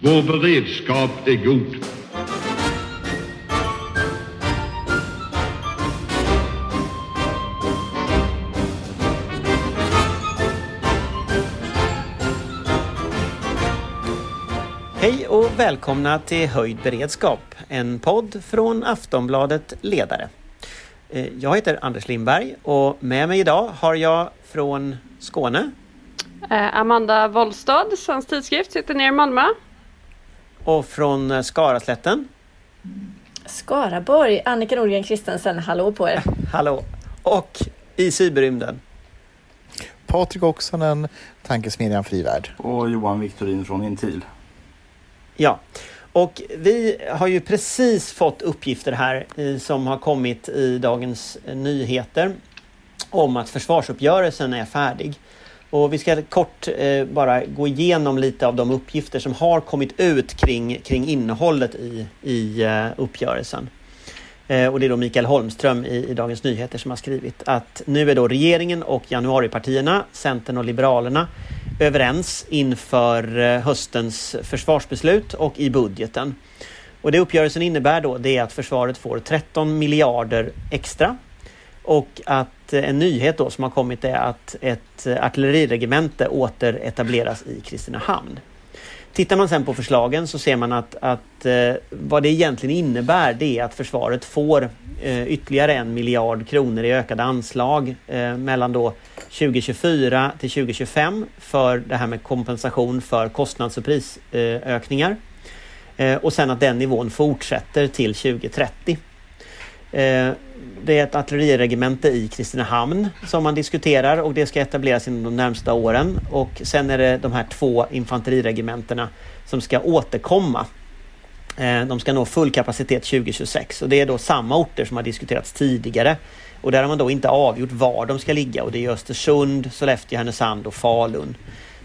Vår beredskap är god. Hej och välkomna till Höjd beredskap, en podd från Aftonbladet Ledare. Eh, Jag heter Anders Lindberg och med mig idag har jag från Skåne Eh, Amanda Wollstad, Svensk Tidskrift, sitter nere i Malmö. Och från eh, Skaraslätten. Skaraborg, Annika Norgren Kristensen, hallå på er. Hallå! Och i cyberrymden. Patrik Oksanen, Tankesmedjan Frivärd. och Johan Victorin från Intil. Ja, och vi har ju precis fått uppgifter här eh, som har kommit i Dagens Nyheter om att försvarsuppgörelsen är färdig. Och vi ska kort eh, bara gå igenom lite av de uppgifter som har kommit ut kring, kring innehållet i, i eh, uppgörelsen. Eh, och det är då Mikael Holmström i, i Dagens Nyheter som har skrivit att nu är då regeringen och januaripartierna, Centern och Liberalerna, överens inför eh, höstens försvarsbeslut och i budgeten. Och det uppgörelsen innebär då det är att försvaret får 13 miljarder extra och att en nyhet då som har kommit är att ett eh, artilleriregemente återetableras i Kristinehamn. Tittar man sen på förslagen så ser man att, att eh, vad det egentligen innebär det är att försvaret får eh, ytterligare en miljard kronor i ökade anslag eh, mellan då 2024 till 2025 för det här med kompensation för kostnads och prisökningar. Eh, och sen att den nivån fortsätter till 2030. Det är ett artilleriregemente i Kristinehamn som man diskuterar och det ska etableras inom de närmsta åren. Och sen är det de här två infanteriregementena som ska återkomma. Eh, de ska nå full kapacitet 2026 och det är då samma orter som har diskuterats tidigare. Och där har man då inte avgjort var de ska ligga och det är Östersund, Sollefteå, Härnösand och Falun.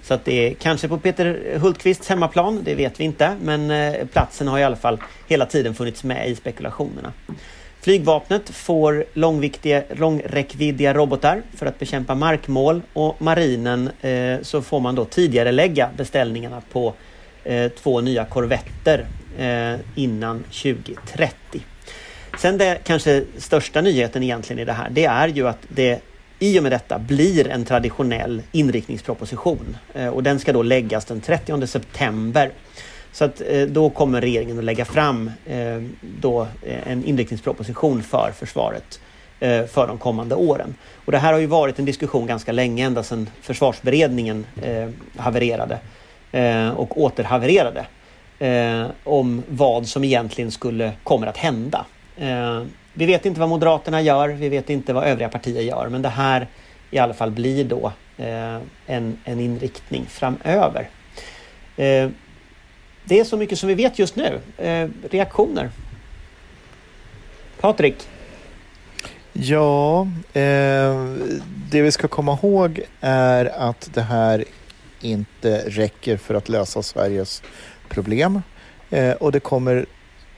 Så att det är kanske på Peter Hultqvists hemmaplan, det vet vi inte. Men eh, platsen har i alla fall hela tiden funnits med i spekulationerna. Flygvapnet får långräckviddiga robotar för att bekämpa markmål och marinen eh, så får man då tidigare lägga beställningarna på eh, två nya korvetter eh, innan 2030. Sen det kanske största nyheten egentligen i det här, det är ju att det i och med detta blir en traditionell inriktningsproposition eh, och den ska då läggas den 30 september. Så att eh, då kommer regeringen att lägga fram eh, då eh, en inriktningsproposition för försvaret för de kommande åren. Och det här har ju varit en diskussion ganska länge, ända sedan försvarsberedningen havererade och återhavererade om vad som egentligen skulle kommer att hända. Vi vet inte vad Moderaterna gör, vi vet inte vad övriga partier gör, men det här i alla fall blir då en, en inriktning framöver. Det är så mycket som vi vet just nu. Eh, reaktioner? Patrik? Ja, eh, det vi ska komma ihåg är att det här inte räcker för att lösa Sveriges problem. Eh, och det kommer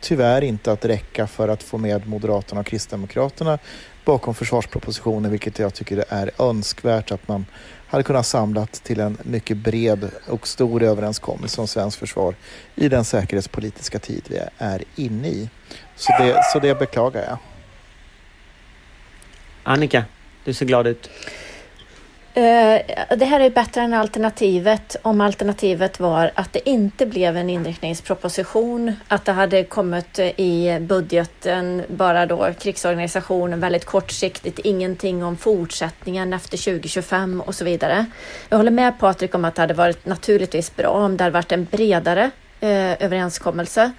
tyvärr inte att räcka för att få med Moderaterna och Kristdemokraterna bakom försvarspropositionen, vilket jag tycker är önskvärt att man hade kunnat samlat till en mycket bred och stor överenskommelse om svenskt försvar i den säkerhetspolitiska tid vi är inne i. Så det, så det beklagar jag. Annika, du ser glad ut. Eh, det här är bättre än alternativet om alternativet var att det inte blev en inriktningsproposition, att det hade kommit eh, i budgeten bara då krigsorganisationen väldigt kortsiktigt, ingenting om fortsättningen efter 2025 och så vidare. Jag håller med Patrik om att det hade varit naturligtvis bra om det hade varit en bredare eh, överenskommelse.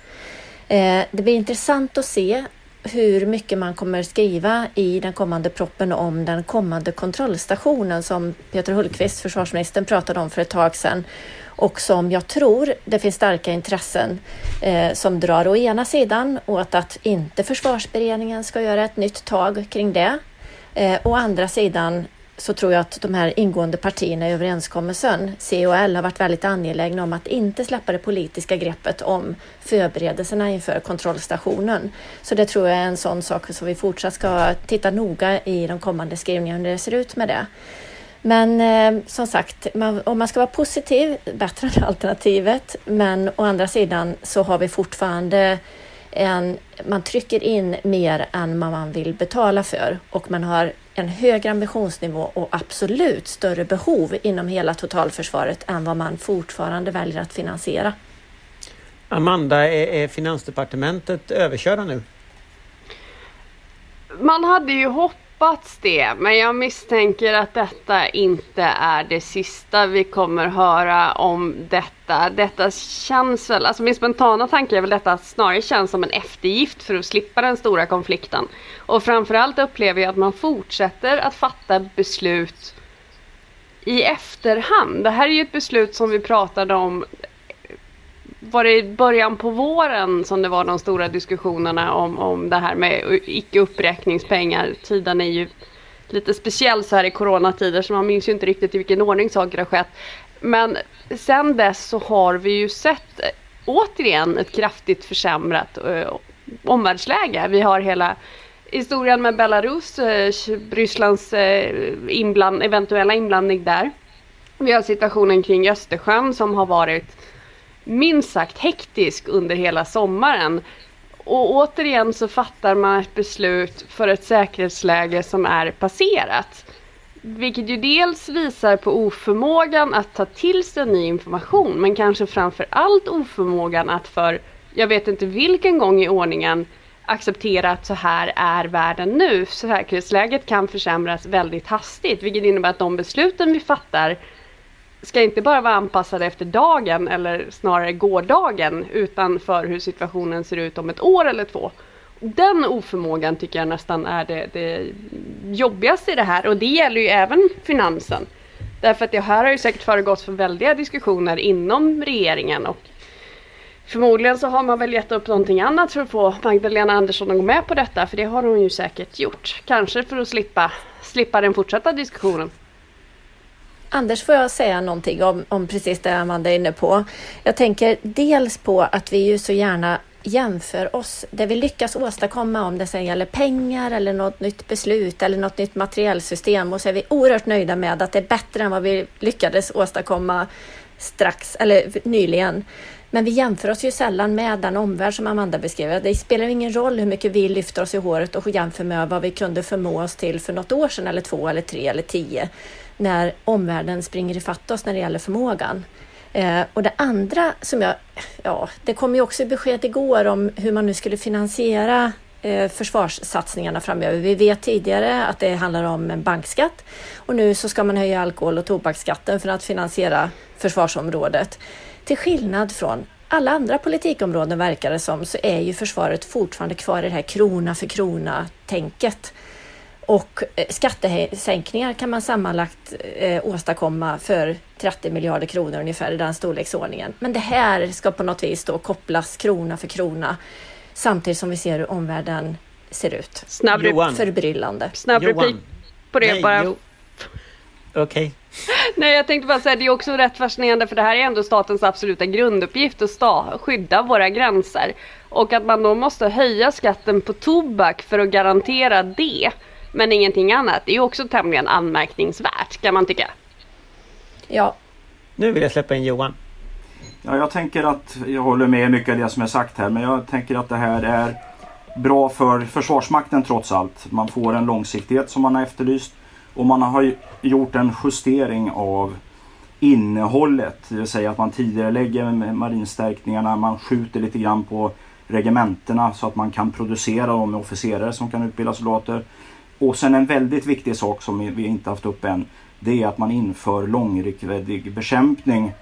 Eh, det blir intressant att se hur mycket man kommer skriva i den kommande proppen om den kommande kontrollstationen som Peter Hultqvist, försvarsministern, pratade om för ett tag sedan och som jag tror det finns starka intressen eh, som drar å ena sidan åt att inte försvarsberedningen ska göra ett nytt tag kring det. Eh, å andra sidan så tror jag att de här ingående partierna i överenskommelsen, C och L, har varit väldigt angelägna om att inte släppa det politiska greppet om förberedelserna inför kontrollstationen. Så det tror jag är en sån sak som vi fortsatt ska titta noga i de kommande skrivningarna hur det ser ut med det. Men eh, som sagt, man, om man ska vara positiv, bättre än alternativet. Men å andra sidan så har vi fortfarande en, man trycker in mer än vad man vill betala för och man har en högre ambitionsnivå och absolut större behov inom hela totalförsvaret än vad man fortfarande väljer att finansiera. Amanda, är, är Finansdepartementet överkörda nu? Man hade ju hoppats det, men jag misstänker att detta inte är det sista vi kommer höra om detta. Detta känns väl, alltså min spontana tanke är väl detta snarare känns som en eftergift för att slippa den stora konflikten. Och framförallt upplever jag att man fortsätter att fatta beslut i efterhand. Det här är ju ett beslut som vi pratade om var det i början på våren som det var de stora diskussionerna om, om det här med icke uppräkningspengar. Tiden är ju lite speciell så här i coronatider så man minns ju inte riktigt i vilken ordning saker har skett. Men sen dess så har vi ju sett eh, återigen ett kraftigt försämrat eh, omvärldsläge. Vi har hela historien med Belarus, eh, Rysslands eh, inbland, eventuella inblandning där. Vi har situationen kring Östersjön som har varit minst sagt hektisk under hela sommaren. Och återigen så fattar man ett beslut för ett säkerhetsläge som är passerat. Vilket ju dels visar på oförmågan att ta till sig ny information men kanske framför allt oförmågan att för, jag vet inte vilken gång i ordningen, acceptera att så här är världen nu. Säkerhetsläget kan försämras väldigt hastigt vilket innebär att de besluten vi fattar ska inte bara vara anpassade efter dagen eller snarare gårdagen utan för hur situationen ser ut om ett år eller två. Den oförmågan tycker jag nästan är det, det jobbigaste i det här och det gäller ju även finansen. Därför att det här har ju säkert föregått för väldiga diskussioner inom regeringen och Förmodligen så har man väl gett upp någonting annat för att få Magdalena Andersson att gå med på detta för det har hon ju säkert gjort. Kanske för att slippa, slippa den fortsatta diskussionen. Anders, får jag säga någonting om, om precis det Amanda är inne på? Jag tänker dels på att vi ju så gärna jämför oss, det vi lyckas åstadkomma om det sen gäller pengar eller något nytt beslut eller något nytt materiellsystem och så är vi oerhört nöjda med att det är bättre än vad vi lyckades åstadkomma strax eller nyligen. Men vi jämför oss ju sällan med den omvärld som Amanda beskrev. Det spelar ingen roll hur mycket vi lyfter oss i håret och jämför med vad vi kunde förmå oss till för något år sedan eller två eller tre eller tio när omvärlden springer ifatt oss när det gäller förmågan. Eh, och det andra som jag, ja, det kom ju också besked igår om hur man nu skulle finansiera eh, försvarssatsningarna framöver. Vi vet tidigare att det handlar om en bankskatt och nu så ska man höja alkohol och tobaksskatten för att finansiera försvarsområdet. Till skillnad från alla andra politikområden verkar det som så är ju försvaret fortfarande kvar i det här krona för krona tänket. Och eh, skattesänkningar kan man sammanlagt eh, åstadkomma för 30 miljarder kronor ungefär i den storleksordningen. Men det här ska på något vis då kopplas krona för krona samtidigt som vi ser hur omvärlden ser ut. Snabb Johan. Förbryllande. Snabb Johan. replik på det Nej, bara. jo. Okej. Nej, jag tänkte bara säga det är också rätt fascinerande för det här är ändå statens absoluta grunduppgift att sta- skydda våra gränser. Och att man då måste höja skatten på tobak för att garantera det, men ingenting annat, det är ju också tämligen anmärkningsvärt kan man tycka. Ja, Nu vill jag släppa in Johan. Ja, jag tänker att jag håller med mycket av det som är sagt här men jag tänker att det här är bra för Försvarsmakten trots allt. Man får en långsiktighet som man har efterlyst och man har gjort en justering av innehållet. Det vill säga att man tidigare lägger marinstärkningarna, man skjuter lite grann på regementena så att man kan producera dem med officerare som kan utbilda soldater. Och sen en väldigt viktig sak som vi inte haft upp än. Det är att man inför långräckviddig bekämpning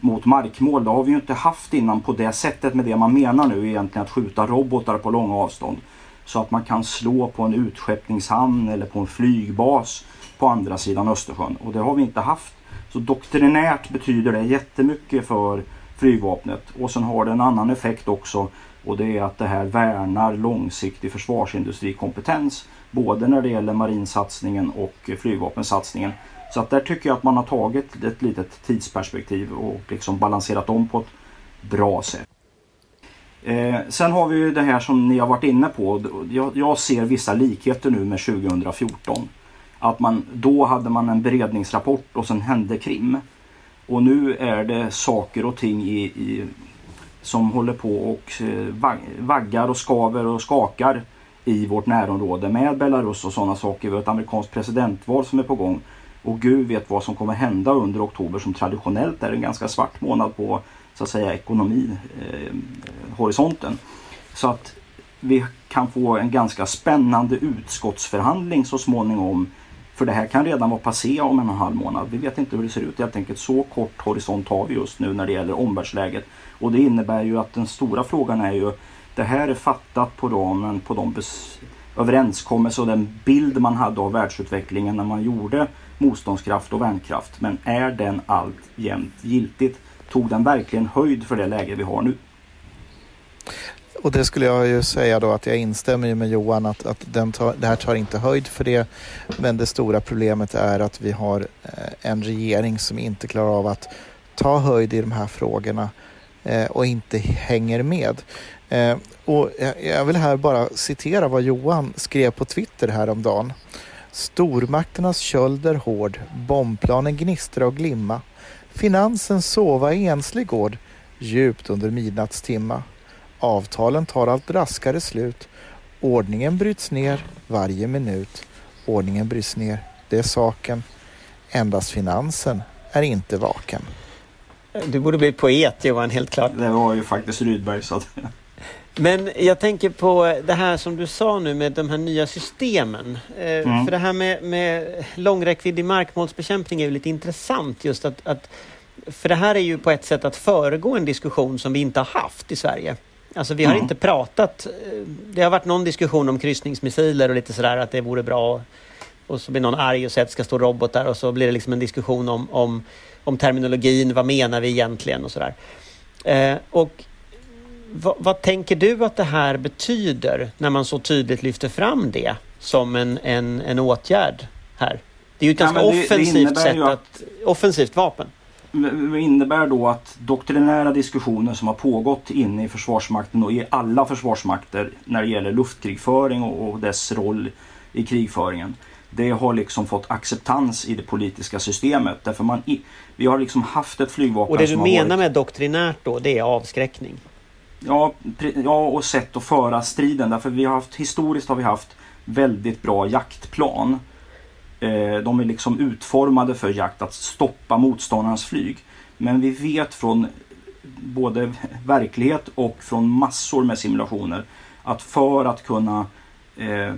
mot markmål. Det har vi ju inte haft innan på det sättet med det man menar nu egentligen att skjuta robotar på långa avstånd. Så att man kan slå på en utskeppningshamn eller på en flygbas på andra sidan Östersjön. Och det har vi inte haft. Så doktrinärt betyder det jättemycket för flygvapnet. Och sen har det en annan effekt också. Och det är att det här värnar långsiktig försvarsindustrikompetens. Både när det gäller marinsatsningen och flygvapensatsningen. Så att där tycker jag att man har tagit ett litet tidsperspektiv och liksom balanserat om på ett bra sätt. Eh, sen har vi ju det här som ni har varit inne på. Jag, jag ser vissa likheter nu med 2014. att man, då hade man en beredningsrapport och sen hände krim. Och nu är det saker och ting i, i som håller på och eh, vaggar och skaver och skakar i vårt närområde med Belarus och sådana saker. Vi har ett amerikanskt presidentval som är på gång. Och Gud vet vad som kommer hända under oktober som traditionellt är en ganska svart månad på så att säga ekonomihorisonten. Eh, så att vi kan få en ganska spännande utskottsförhandling så småningom. För det här kan redan vara passé om en och en halv månad. Vi vet inte hur det ser ut helt enkelt. Så kort horisont har vi just nu när det gäller omvärldsläget. Och det innebär ju att den stora frågan är ju det här är fattat på ramen på de överenskommelser och den bild man hade av världsutvecklingen när man gjorde motståndskraft och värnkraft. Men är den alltjämt giltigt? Tog den verkligen höjd för det läge vi har nu? Och det skulle jag ju säga då att jag instämmer med Johan att, att den tar, det här tar inte höjd för det. Men det stora problemet är att vi har eh, en regering som inte klarar av att ta höjd i de här frågorna Eh, och inte hänger med. Eh, och jag vill här bara citera vad Johan skrev på Twitter häromdagen. Stormakternas köld är hård, bombplanen gnistra och glimma. Finansen sova i enslig gård, djupt under midnattstimma. Avtalen tar allt raskare slut. Ordningen bryts ner varje minut. Ordningen bryts ner, det är saken. Endast finansen är inte vaken. Du borde bli poet Johan, helt klart. Det var ju faktiskt Rydberg. Så att... Men jag tänker på det här som du sa nu med de här nya systemen. Eh, mm. För det här med, med långräckviddig markmålsbekämpning är ju lite intressant just att, att för det här är ju på ett sätt att föregå en diskussion som vi inte har haft i Sverige. Alltså vi har mm. inte pratat. Eh, det har varit någon diskussion om kryssningsmissiler och lite sådär att det vore bra. Och så blir någon arg och säger att det ska stå robotar och så blir det liksom en diskussion om, om, om terminologin. Vad menar vi egentligen och sådär. Eh, och vad, vad, tänker du att det här betyder när man så tydligt lyfter fram det som en, en, en åtgärd här? Det är ju ett ganska det, offensivt det sätt att, att, offensivt vapen. Det innebär då att doktrinära diskussioner som har pågått inne i Försvarsmakten och i alla försvarsmakter när det gäller luftkrigföring och, och dess roll i krigföringen. Det har liksom fått acceptans i det politiska systemet. Därför man, vi har liksom haft ett flygvapen Och det du menar varit... med doktrinärt då, det är avskräckning? Ja, ja, och sätt att föra striden. Därför vi har haft, historiskt har vi haft väldigt bra jaktplan. Eh, de är liksom utformade för jakt, att stoppa motståndarens flyg. Men vi vet från både verklighet och från massor med simulationer att för att kunna eh,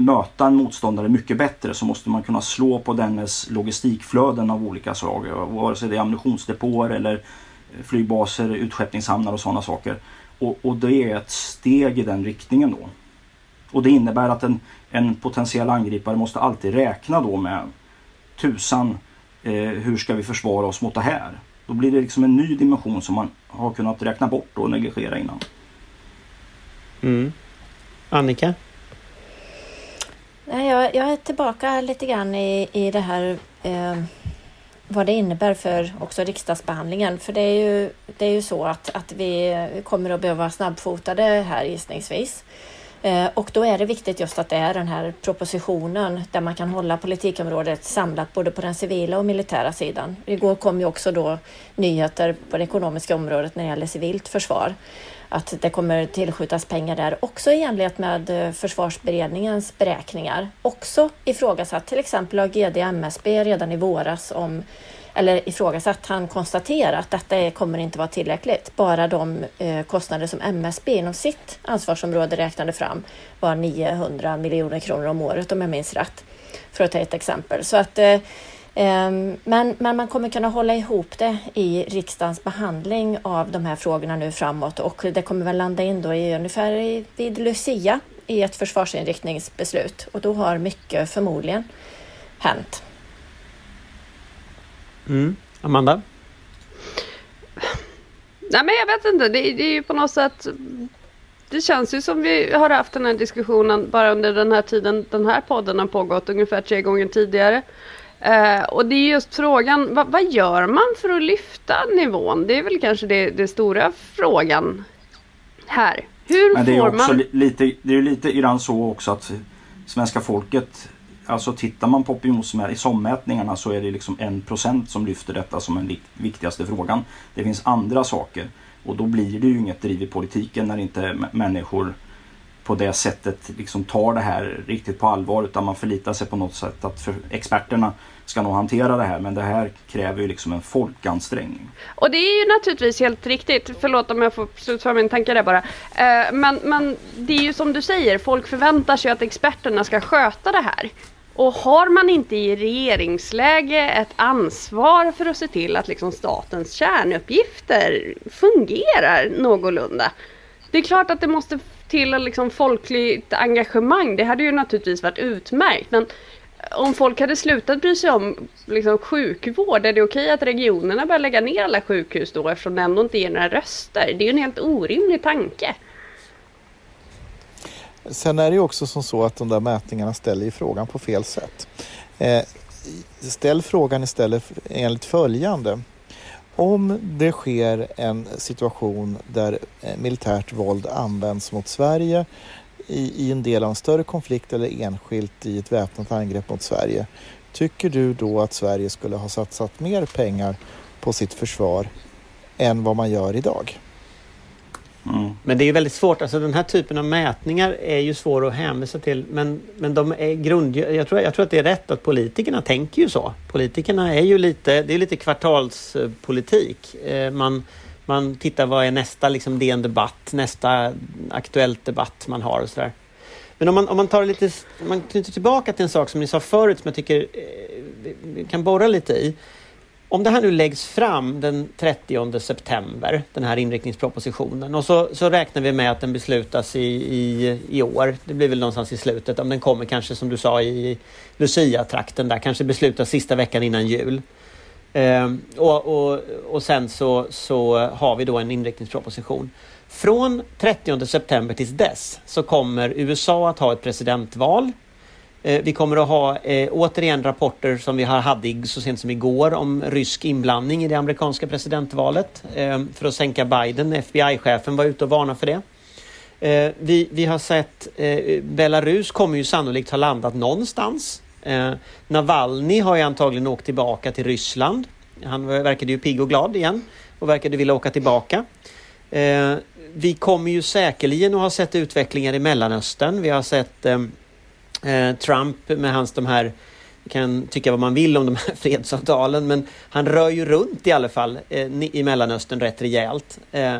möta en motståndare mycket bättre så måste man kunna slå på dennes logistikflöden av olika slag. Vare sig det är ammunitionsdepåer eller eh, flygbaser, utskeppningshamnar och sådana saker. Och, och, det är ett steg i den riktningen då. Och det innebär att en, en potentiell angripare måste alltid räkna då med tusan, eh, hur ska vi försvara oss mot det här? Då blir det liksom en ny dimension som man har kunnat räkna bort och negligera innan. Mm. Annika? Jag, jag är tillbaka lite grann i, i det här eh, vad det innebär för också riksdagsbehandlingen. För det är ju, det är ju så att, att vi kommer att behöva snabbfotade här gissningsvis. Eh, och då är det viktigt just att det är den här propositionen där man kan hålla politikområdet samlat både på den civila och militära sidan. Igår kom ju också då nyheter på det ekonomiska området när det gäller civilt försvar att det kommer tillskjutas pengar där också i enlighet med eh, försvarsberedningens beräkningar. Också ifrågasatt till exempel av GD MSB redan i våras om eller ifrågasatt, han konstaterar att detta kommer inte vara tillräckligt. Bara de eh, kostnader som MSB inom sitt ansvarsområde räknade fram var 900 miljoner kronor om året om jag minns rätt. För att ta ett exempel. Så att eh, men, men man kommer kunna hålla ihop det i riksdagens behandling av de här frågorna nu framåt och det kommer väl landa in då i ungefär vid Lucia i ett försvarsinriktningsbeslut och då har mycket förmodligen hänt. Mm. Amanda? Nej men jag vet inte, det, det är ju på något sätt det känns ju som vi har haft den här diskussionen bara under den här tiden den här podden har pågått ungefär tre gånger tidigare. Uh, och det är just frågan, vad, vad, gör man för att lyfta nivån? Det är väl kanske det, det stora frågan här. Hur Men det är får också man... lite, det är lite grann så också att svenska folket alltså tittar man på opinionsmätningarna så är det liksom en procent som lyfter detta som den viktigaste frågan. Det finns andra saker och då blir det ju inget driv i politiken när inte människor på det sättet liksom tar det här riktigt på allvar utan man förlitar sig på något sätt att för experterna ska nog hantera det här men det här kräver ju liksom en folkansträngning. Och det är ju naturligtvis helt riktigt, förlåt om jag får slutföra min tanke där bara. Eh, men, men det är ju som du säger, folk förväntar sig att experterna ska sköta det här. Och har man inte i regeringsläge ett ansvar för att se till att liksom statens kärnuppgifter fungerar någorlunda. Det är klart att det måste till liksom folkligt engagemang. Det hade ju naturligtvis varit utmärkt. Men om folk hade slutat bry sig om liksom, sjukvård, är det okej att regionerna börjar lägga ner alla sjukhus då eftersom det ändå inte ger några röster? Det är ju en helt orimlig tanke. Sen är det ju också som så att de där mätningarna ställer ju frågan på fel sätt. Eh, ställ frågan istället enligt följande. Om det sker en situation där eh, militärt våld används mot Sverige i, i en del av en större konflikt eller enskilt i ett väpnat angrepp mot Sverige. Tycker du då att Sverige skulle ha satsat mer pengar på sitt försvar än vad man gör idag? Mm. Men det är väldigt svårt, alltså den här typen av mätningar är ju svår att hänvisa till men, men de är grund... Jag tror, jag tror att det är rätt att politikerna tänker ju så. Politikerna är ju lite, det är lite kvartalspolitik. Eh, man, man tittar vad är nästa liksom DN Debatt, nästa Aktuellt Debatt man har och sådär. Men om man, om man tar lite, om man knyter tillbaka till en sak som ni sa förut som jag tycker eh, vi kan borra lite i. Om det här nu läggs fram den 30 september, den här inriktningspropositionen, och så, så räknar vi med att den beslutas i, i, i år. Det blir väl någonstans i slutet, om den kommer kanske som du sa i Lucia-trakten där, kanske beslutas sista veckan innan jul. Eh, och, och, och sen så, så har vi då en inriktningsproposition. Från 30 september tills dess så kommer USA att ha ett presidentval. Eh, vi kommer att ha eh, återigen rapporter som vi hade så sent som igår om rysk inblandning i det amerikanska presidentvalet eh, för att sänka Biden. FBI-chefen var ute och varnade för det. Eh, vi, vi har sett eh, Belarus kommer ju sannolikt ha landat någonstans Eh, Navalny har ju antagligen åkt tillbaka till Ryssland. Han verkade ju pigg och glad igen och verkade vilja åka tillbaka. Eh, vi kommer ju säkerligen att ha sett utvecklingar i Mellanöstern. Vi har sett eh, eh Trump med hans de här kan tycka vad man vill om de här fredsavtalen men han rör ju runt i alla fall eh, i Mellanöstern rätt rejält. Eh,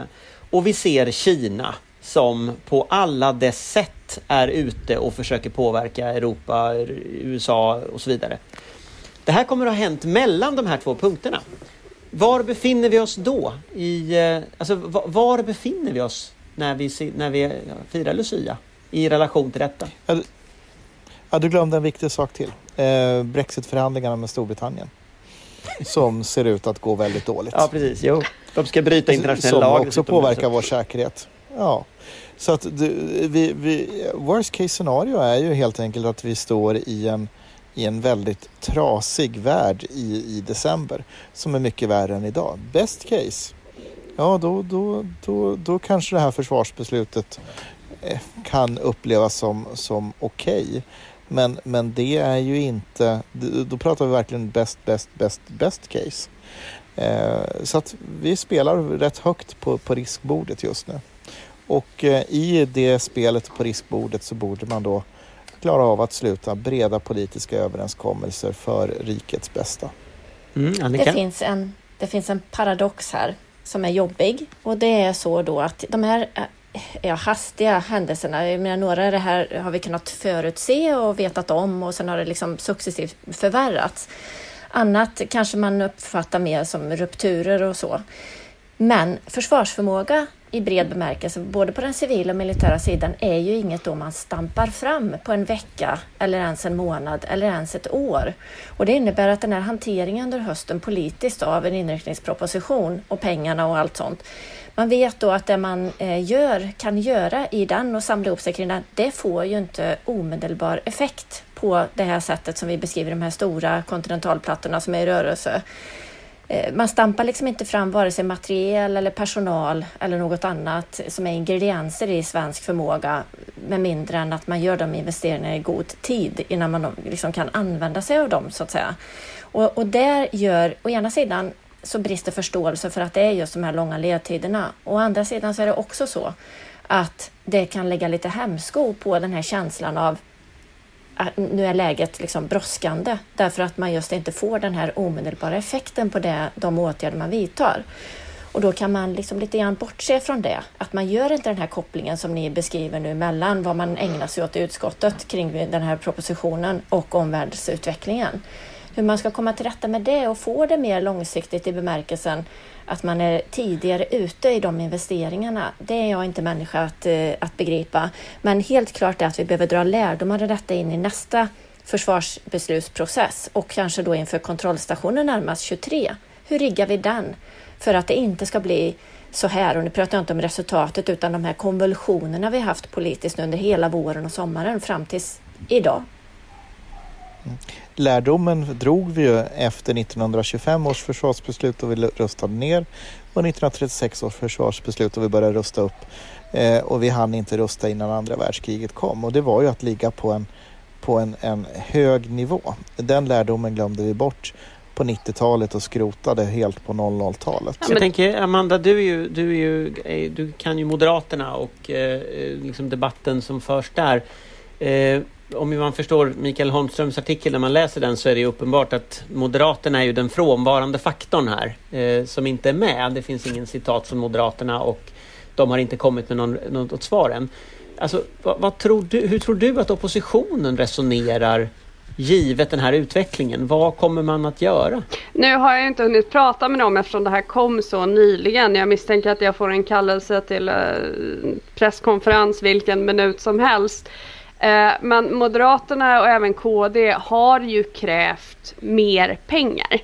och vi ser Kina som på alla dess sätt är ute och försöker påverka Europa, USA och så vidare. Det här kommer att ha hänt mellan de här två punkterna. Var befinner vi oss då? I, eh, alltså, var befinner vi oss när vi, när vi firar Lucia i relation till detta? Ja, du glömde en viktig sak till. Eh, Brexitförhandlingarna med Storbritannien. Som ser ut att gå väldigt dåligt. Ja, precis. Jo. De ska bryta internationell lag. Som också påverkar vår säkerhet. Ja, så att du vi, vi, worst case scenario är ju helt enkelt att vi står i en, i en väldigt trasig värld i, i december som är mycket värre än idag. Best case, ja då, då, då, då kanske det här försvarsbeslutet eh, kan upplevas som, som okej. Okay. Men, men det är ju inte, då pratar vi verkligen best, best, best, best case. Eh, så att vi spelar rätt högt på, på riskbordet just nu. Och eh, i det spelet på riskbordet så borde man då klara av att sluta breda politiska överenskommelser för rikets bästa. Mm, det, finns en, det finns en paradox här som är jobbig och det är så då att de här eh, ja, hastiga händelserna, jag menar, några av det här har vi kunnat förutse och vetat om och sen har det liksom successivt förvärrats. Annat kanske man uppfattar mer som rupturer och så. Men försvarsförmåga i bred bemärkelse, både på den civila och militära sidan, är ju inget då man stampar fram på en vecka eller ens en månad eller ens ett år. Och det innebär att den här hanteringen under hösten politiskt av en inriktningsproposition och pengarna och allt sånt, man vet då att det man eh, gör, kan göra i den och samla ihop sig kring den, det får ju inte omedelbar effekt på det här sättet som vi beskriver de här stora kontinentalplattorna som är i rörelse Eh, man stampar liksom inte fram vare sig materiel eller personal eller något annat som är ingredienser i svensk förmåga med mindre än att man gör de investeringarna i god tid innan man liksom kan använda sig av dem så att säga. Och, och där gör, å ena sidan så brister förståelse för att det är just de här långa ledtiderna. Å andra sidan så är det också så att det kan lägga lite hämsko på den här känslan av Äh, nu är läget liksom brådskande därför att man just inte får den här omedelbara effekten på det, de åtgärder man vidtar. Och då kan man liksom lite grann bortse från det, att man gör inte den här kopplingen som ni beskriver nu mellan vad man ägnar sig åt i utskottet kring den här propositionen och omvärldsutvecklingen. Hur man ska komma till rätta med det och få det mer långsiktigt i bemärkelsen att man är tidigare ute i de investeringarna, det är jag inte människa att, eh, att begripa. Men helt klart är att vi behöver dra lärdomar av detta in i nästa försvarsbeslutsprocess och kanske då inför kontrollstationen närmast 23. Hur riggar vi den för att det inte ska bli så här, och nu pratar jag inte om resultatet utan de här konvulsionerna vi haft politiskt under hela våren och sommaren fram tills idag. Mm. Lärdomen drog vi ju efter 1925 års försvarsbeslut och vi rustade ner och 1936 års försvarsbeslut och vi började rusta upp. Eh, och vi hann inte rusta innan andra världskriget kom och det var ju att ligga på en, på en, en hög nivå. Den lärdomen glömde vi bort på 90-talet och skrotade helt på 00-talet. Ja, jag tänker Amanda, du, är ju, du, är ju, du kan ju Moderaterna och eh, liksom debatten som förs där. Eh, om man förstår Mikael Holmströms artikel när man läser den så är det uppenbart att Moderaterna är ju den frånvarande faktorn här eh, som inte är med. Det finns ingen citat från Moderaterna och de har inte kommit med någon, något svar än. Alltså, vad, vad tror du, hur tror du att oppositionen resonerar givet den här utvecklingen? Vad kommer man att göra? Nu har jag inte hunnit prata med dem eftersom det här kom så nyligen. Jag misstänker att jag får en kallelse till eh, presskonferens vilken minut som helst. Eh, men Moderaterna och även KD har ju krävt mer pengar.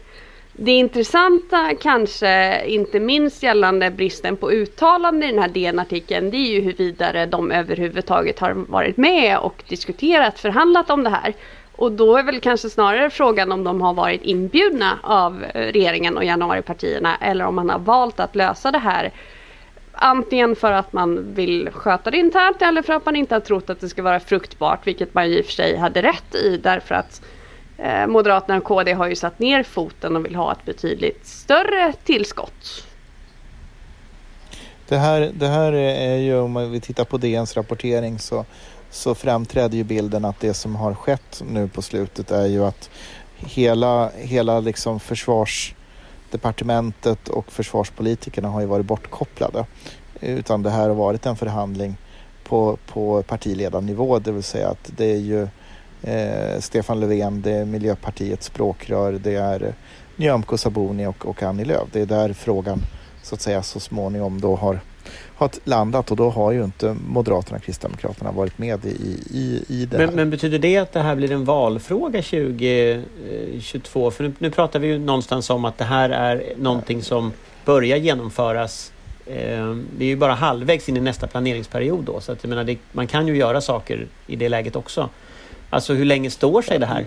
Det intressanta kanske inte minst gällande bristen på uttalande i den här DN-artikeln det är ju huruvida de överhuvudtaget har varit med och diskuterat, förhandlat om det här. Och då är väl kanske snarare frågan om de har varit inbjudna av eh, regeringen och januaripartierna eller om man har valt att lösa det här Antingen för att man vill sköta det internt eller för att man inte har trott att det ska vara fruktbart, vilket man i och för sig hade rätt i därför att eh, Moderaterna och KD har ju satt ner foten och vill ha ett betydligt större tillskott. Det här, det här är ju, om vi tittar på DNs rapportering så, så framträder ju bilden att det som har skett nu på slutet är ju att hela, hela liksom försvars departementet och försvarspolitikerna har ju varit bortkopplade. Utan det här har varit en förhandling på, på partiledarnivå, det vill säga att det är ju eh, Stefan Löfven, det är Miljöpartiets språkrör, det är Nyamko Sabuni och, och Annie Lööf. Det är där frågan så att säga så småningom då har har landat och då har ju inte Moderaterna och Kristdemokraterna varit med i, i, i det men, men, betyder det att det här blir en valfråga 2022? För nu, nu pratar vi ju någonstans om att det här är någonting som börjar genomföras eh, det är ju bara halvvägs in i nästa planeringsperiod då så att jag menar, det, man kan ju göra saker i det läget också. Alltså hur länge står sig det här?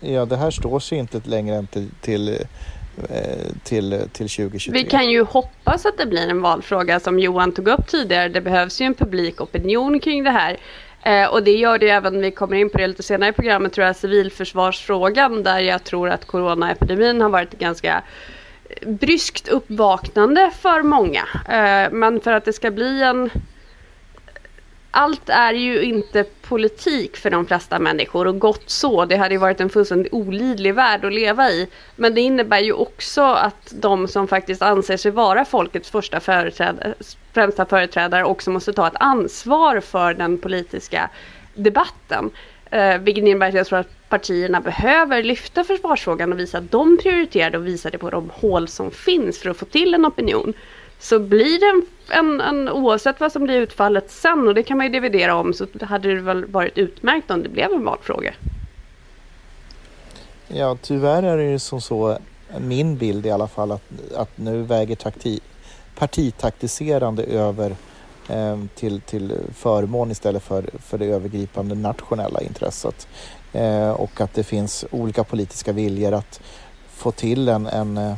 Ja, det här står sig inte längre än till, till Eh, till, till 2023. Vi kan ju hoppas att det blir en valfråga som Johan tog upp tidigare. Det behövs ju en publik opinion kring det här. Eh, och det gör det även, vi kommer in på det lite senare i programmet, tror jag, civilförsvarsfrågan där jag tror att coronaepidemin har varit ganska eh, bryskt uppvaknande för många. Eh, men för att det ska bli en allt är ju inte politik för de flesta människor och gott så. Det hade ju varit en fullständigt olidlig värld att leva i. Men det innebär ju också att de som faktiskt anser sig vara folkets första företrädare, främsta företrädare också måste ta ett ansvar för den politiska debatten. Eh, vilket innebär att jag tror att partierna behöver lyfta försvarsfrågan och visa att de prioriterar det och visa det på de hål som finns för att få till en opinion så blir det en, en, en, oavsett vad som blir utfallet sen och det kan man ju dividera om så hade det väl varit utmärkt om det blev en valfråga. Ja tyvärr är det ju som så min bild i alla fall att, att nu väger takti, partitaktiserande över eh, till, till förmån istället för, för det övergripande nationella intresset. Eh, och att det finns olika politiska viljor att få till en, en, eh,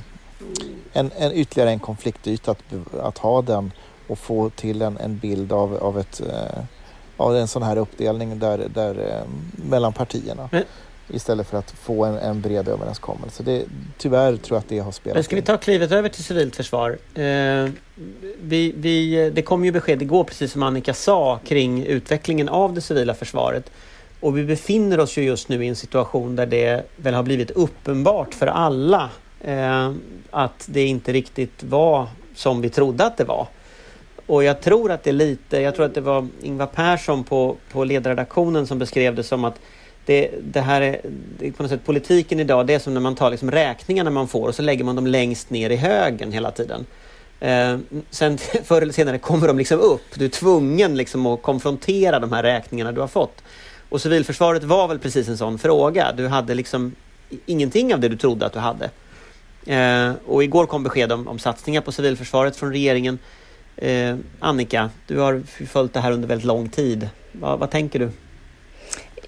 en, en ytterligare en konfliktyta att, att ha den och få till en, en bild av, av, ett, eh, av en sån här uppdelning där, där, mellan partierna. Men, istället för att få en, en bred överenskommelse. Det, tyvärr tror jag att det har spelat Men Ska vi ta klivet över till civilt försvar? Eh, vi, vi, det kom ju besked igår, precis som Annika sa, kring utvecklingen av det civila försvaret. Och vi befinner oss ju just nu i en situation där det väl har blivit uppenbart för alla eh, att det inte riktigt var som vi trodde att det var. Och jag tror att det är lite, jag tror att det var Ingvar Persson på, på ledarredaktionen som beskrev det som att det, det här är, det på något sätt politiken idag, det är som när man tar liksom räkningarna man får och så lägger man dem längst ner i högen hela tiden. Eh, sen förr eller senare kommer de liksom upp. Du är tvungen liksom att konfrontera de här räkningarna du har fått. Och civilförsvaret var väl precis en sån fråga. Du hade liksom ingenting av det du trodde att du hade. Eh, och igår kom besked om, om satsningar på civilförsvaret från regeringen. Eh, Annika, du har följt det här under väldigt lång tid. Va, vad tänker du?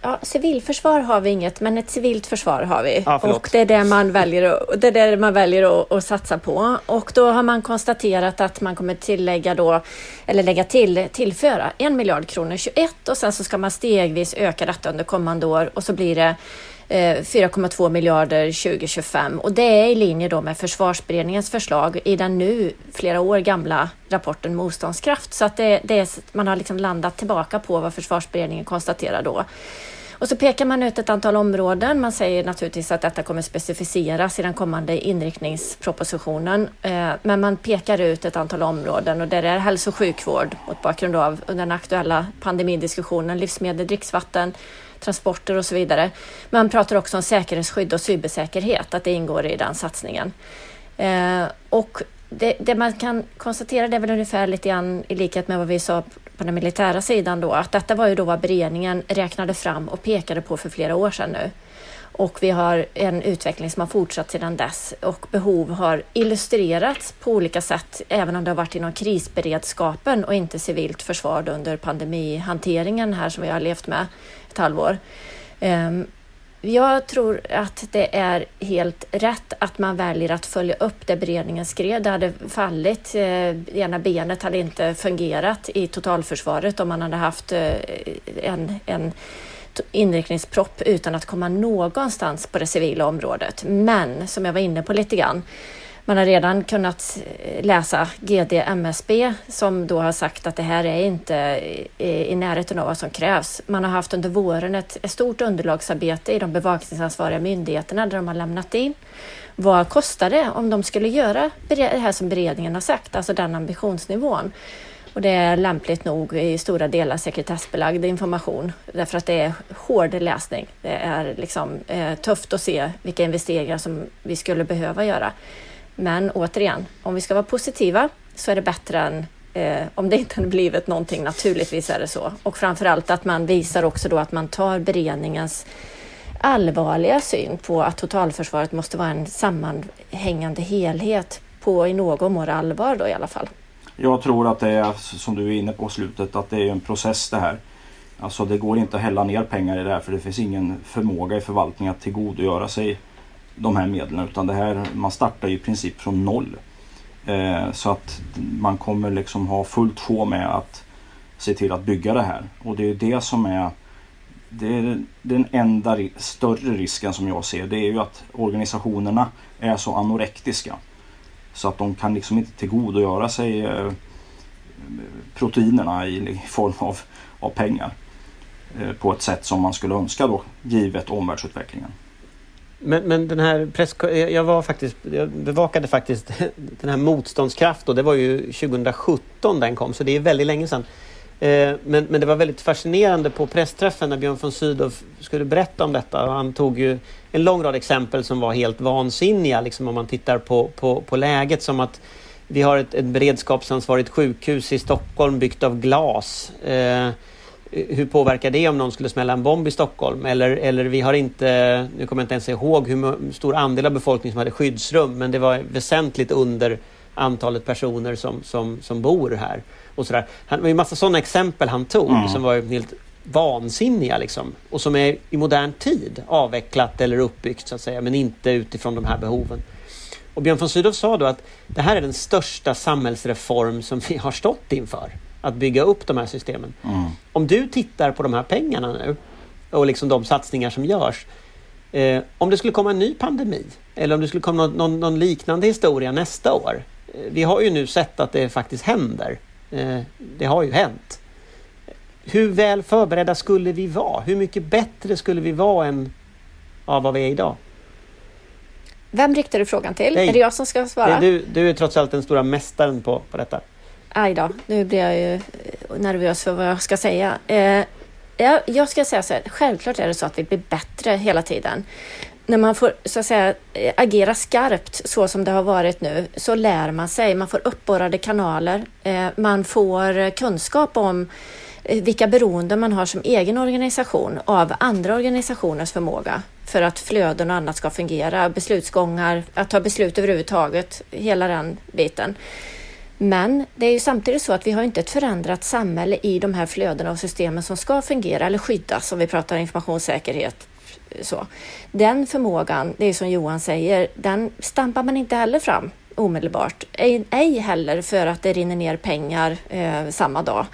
Ja, civilförsvar har vi inget, men ett civilt försvar har vi. Ja, och det är det man väljer, att, det är det man väljer att, att, satsa på. Och då har man konstaterat att man kommer tillägga då, eller lägga till, tillföra en miljard kronor 21 och sen så ska man stegvis öka detta under kommande år och så blir det Eh, 4,2 miljarder 2025 och det är i linje då med försvarsberedningens förslag i den nu flera år gamla rapporten Motståndskraft. Så att det, det är, man har liksom landat tillbaka på vad försvarsberedningen konstaterar då. Och så pekar man ut ett antal områden. Man säger naturligtvis att detta kommer specificeras i den kommande inriktningspropositionen. Eh, men man pekar ut ett antal områden och där är hälso och sjukvård mot bakgrund av den aktuella pandemidiskussionen, livsmedel, dricksvatten, transporter och så vidare. Man pratar också om säkerhetsskydd och cybersäkerhet, att det ingår i den satsningen. Eh, och det, det, man kan konstatera det är väl ungefär lite grann i likhet med vad vi sa på den militära sidan då, att detta var ju då vad beredningen räknade fram och pekade på för flera år sedan nu. Och vi har en utveckling som har fortsatt sedan dess och behov har illustrerats på olika sätt, även om det har varit inom krisberedskapen och inte civilt försvar under pandemihanteringen här som vi har levt med ett halvår. Ehm, jag tror att det är helt rätt att man väljer att följa upp det beredningen skrev. Det hade fallit, eh, ena benet hade inte fungerat i totalförsvaret om man hade haft eh, en, en inriktningspropp utan att komma någonstans på det civila området. Men som jag var inne på lite grann, man har redan kunnat eh, läsa GD MSB som då har sagt att det här är inte i närheten av vad som krävs. Man har haft under våren ett, ett stort underlagsarbete i de bevakningsansvariga myndigheterna där de har lämnat in. Vad kostar det om de skulle göra det här som beredningen har sagt, alltså den ambitionsnivån? Och det är lämpligt nog i stora delar sekretessbelagd information därför att det är hård läsning. Det är liksom, eh, tufft att se vilka investeringar som vi skulle behöva göra. Men återigen, om vi ska vara positiva så är det bättre än eh, om det inte hade blivit någonting. Naturligtvis är det så. Och framförallt att man visar också då att man tar beredningens allvarliga syn på att totalförsvaret måste vara en sammanhängande helhet på i någon mån allvar då i alla fall. Jag tror att det är som du är inne på slutet att det är en process det här. Alltså det går inte att hälla ner pengar i det här för det finns ingen förmåga i förvaltningen att tillgodogöra sig de här medlen utan det här, man startar i princip från noll. Eh, så att man kommer liksom ha fullt sjå med att se till att bygga det här. Och det är det som är det är den enda större risken som jag ser. Det är ju att organisationerna är så anorektiska. Så att de kan liksom inte tillgodogöra sig eh, proteinerna i form av, av pengar. Eh, på ett sätt som man skulle önska då, givet omvärldsutvecklingen. Men, men den här press... Jag var faktiskt... Jag bevakade faktiskt den här Motståndskraft och det var ju 2017 den kom så det är väldigt länge sedan. Eh, men, men det var väldigt fascinerande på pressträffen när Björn von Sydow skulle berätta om detta. Han tog ju en lång rad exempel som var helt vansinniga liksom om man tittar på, på, på läget som att vi har ett, ett beredskapsansvarigt sjukhus i Stockholm byggt av glas. Eh, hur påverkar det om någon skulle smälla en bomb i Stockholm? Eller, eller vi har inte, nu kommer jag inte ens ihåg hur stor andel av befolkningen som hade skyddsrum, men det var väsentligt under antalet personer som, som, som bor här. Och sådär. Han, det var ju massa sådana exempel han tog mm. som var helt vansinniga liksom, och som är i modern tid avvecklat eller uppbyggt så att säga, men inte utifrån de här behoven. Och Björn von Sydow sa då att det här är den största samhällsreform som vi har stått inför. Att bygga upp de här systemen. Mm. Om du tittar på de här pengarna nu och liksom de satsningar som görs. Eh, om det skulle komma en ny pandemi eller om det skulle komma någon, någon, någon liknande historia nästa år. Eh, vi har ju nu sett att det faktiskt händer. Eh, det har ju hänt. Hur väl förberedda skulle vi vara? Hur mycket bättre skulle vi vara än av vad vi är idag? Vem riktar du frågan till? Nej. Är det jag som ska svara? Du, du är trots allt den stora mästaren på, på detta. Aj då, nu blir jag ju nervös för vad jag ska säga. Eh, jag, jag ska säga så här, självklart är det så att vi blir bättre hela tiden. När man får så att säga, agera skarpt så som det har varit nu så lär man sig. Man får uppborrade kanaler. Eh, man får kunskap om eh, Eh, vilka beroenden man har som egen organisation av andra organisationers förmåga för att flöden och annat ska fungera, beslutsgångar, att ta beslut överhuvudtaget, hela den biten. Men det är ju samtidigt så att vi har inte ett förändrat samhälle i de här flödena och systemen som ska fungera eller skyddas om vi pratar informationssäkerhet. Så. Den förmågan, det är som Johan säger, den stampar man inte heller fram omedelbart. Ej, ej heller för att det rinner ner pengar eh, samma dag.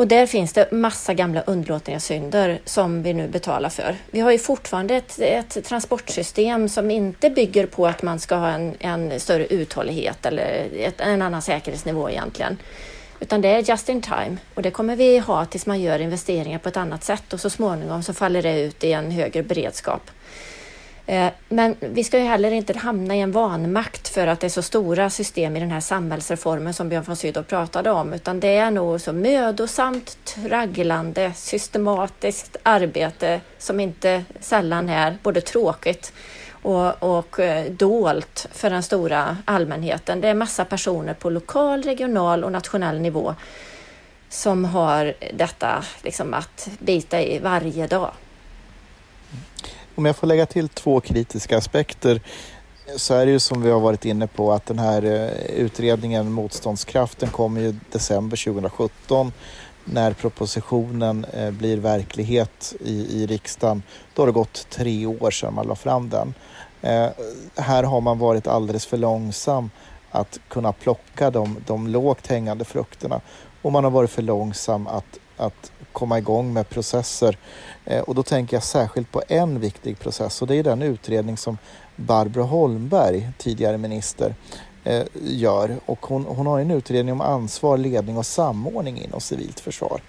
Och där finns det massa gamla underlåtenhetssynder som vi nu betalar för. Vi har ju fortfarande ett, ett transportsystem som inte bygger på att man ska ha en, en större uthållighet eller ett, en annan säkerhetsnivå egentligen. Utan det är just in time och det kommer vi ha tills man gör investeringar på ett annat sätt och så småningom så faller det ut i en högre beredskap. Eh, men vi ska ju heller inte hamna i en vanmakt för att det är så stora system i den här samhällsreformen som Björn von Sydow pratade om, utan det är nog så mödosamt, tragglande, systematiskt arbete som inte sällan är både tråkigt och, och eh, dolt för den stora allmänheten. Det är massa personer på lokal, regional och nationell nivå som har detta liksom att bita i varje dag. Mm. Om jag får lägga till två kritiska aspekter så är det ju som vi har varit inne på att den här eh, utredningen Motståndskraften kommer ju december 2017 när propositionen eh, blir verklighet i, i riksdagen. Då har det gått tre år sedan man la fram den. Eh, här har man varit alldeles för långsam att kunna plocka de, de lågt hängande frukterna och man har varit för långsam att, att komma igång med processer. Eh, och då tänker jag särskilt på en viktig process och det är den utredning som Barbro Holmberg, tidigare minister, eh, gör. Och hon, hon har en utredning om ansvar, ledning och samordning inom civilt försvar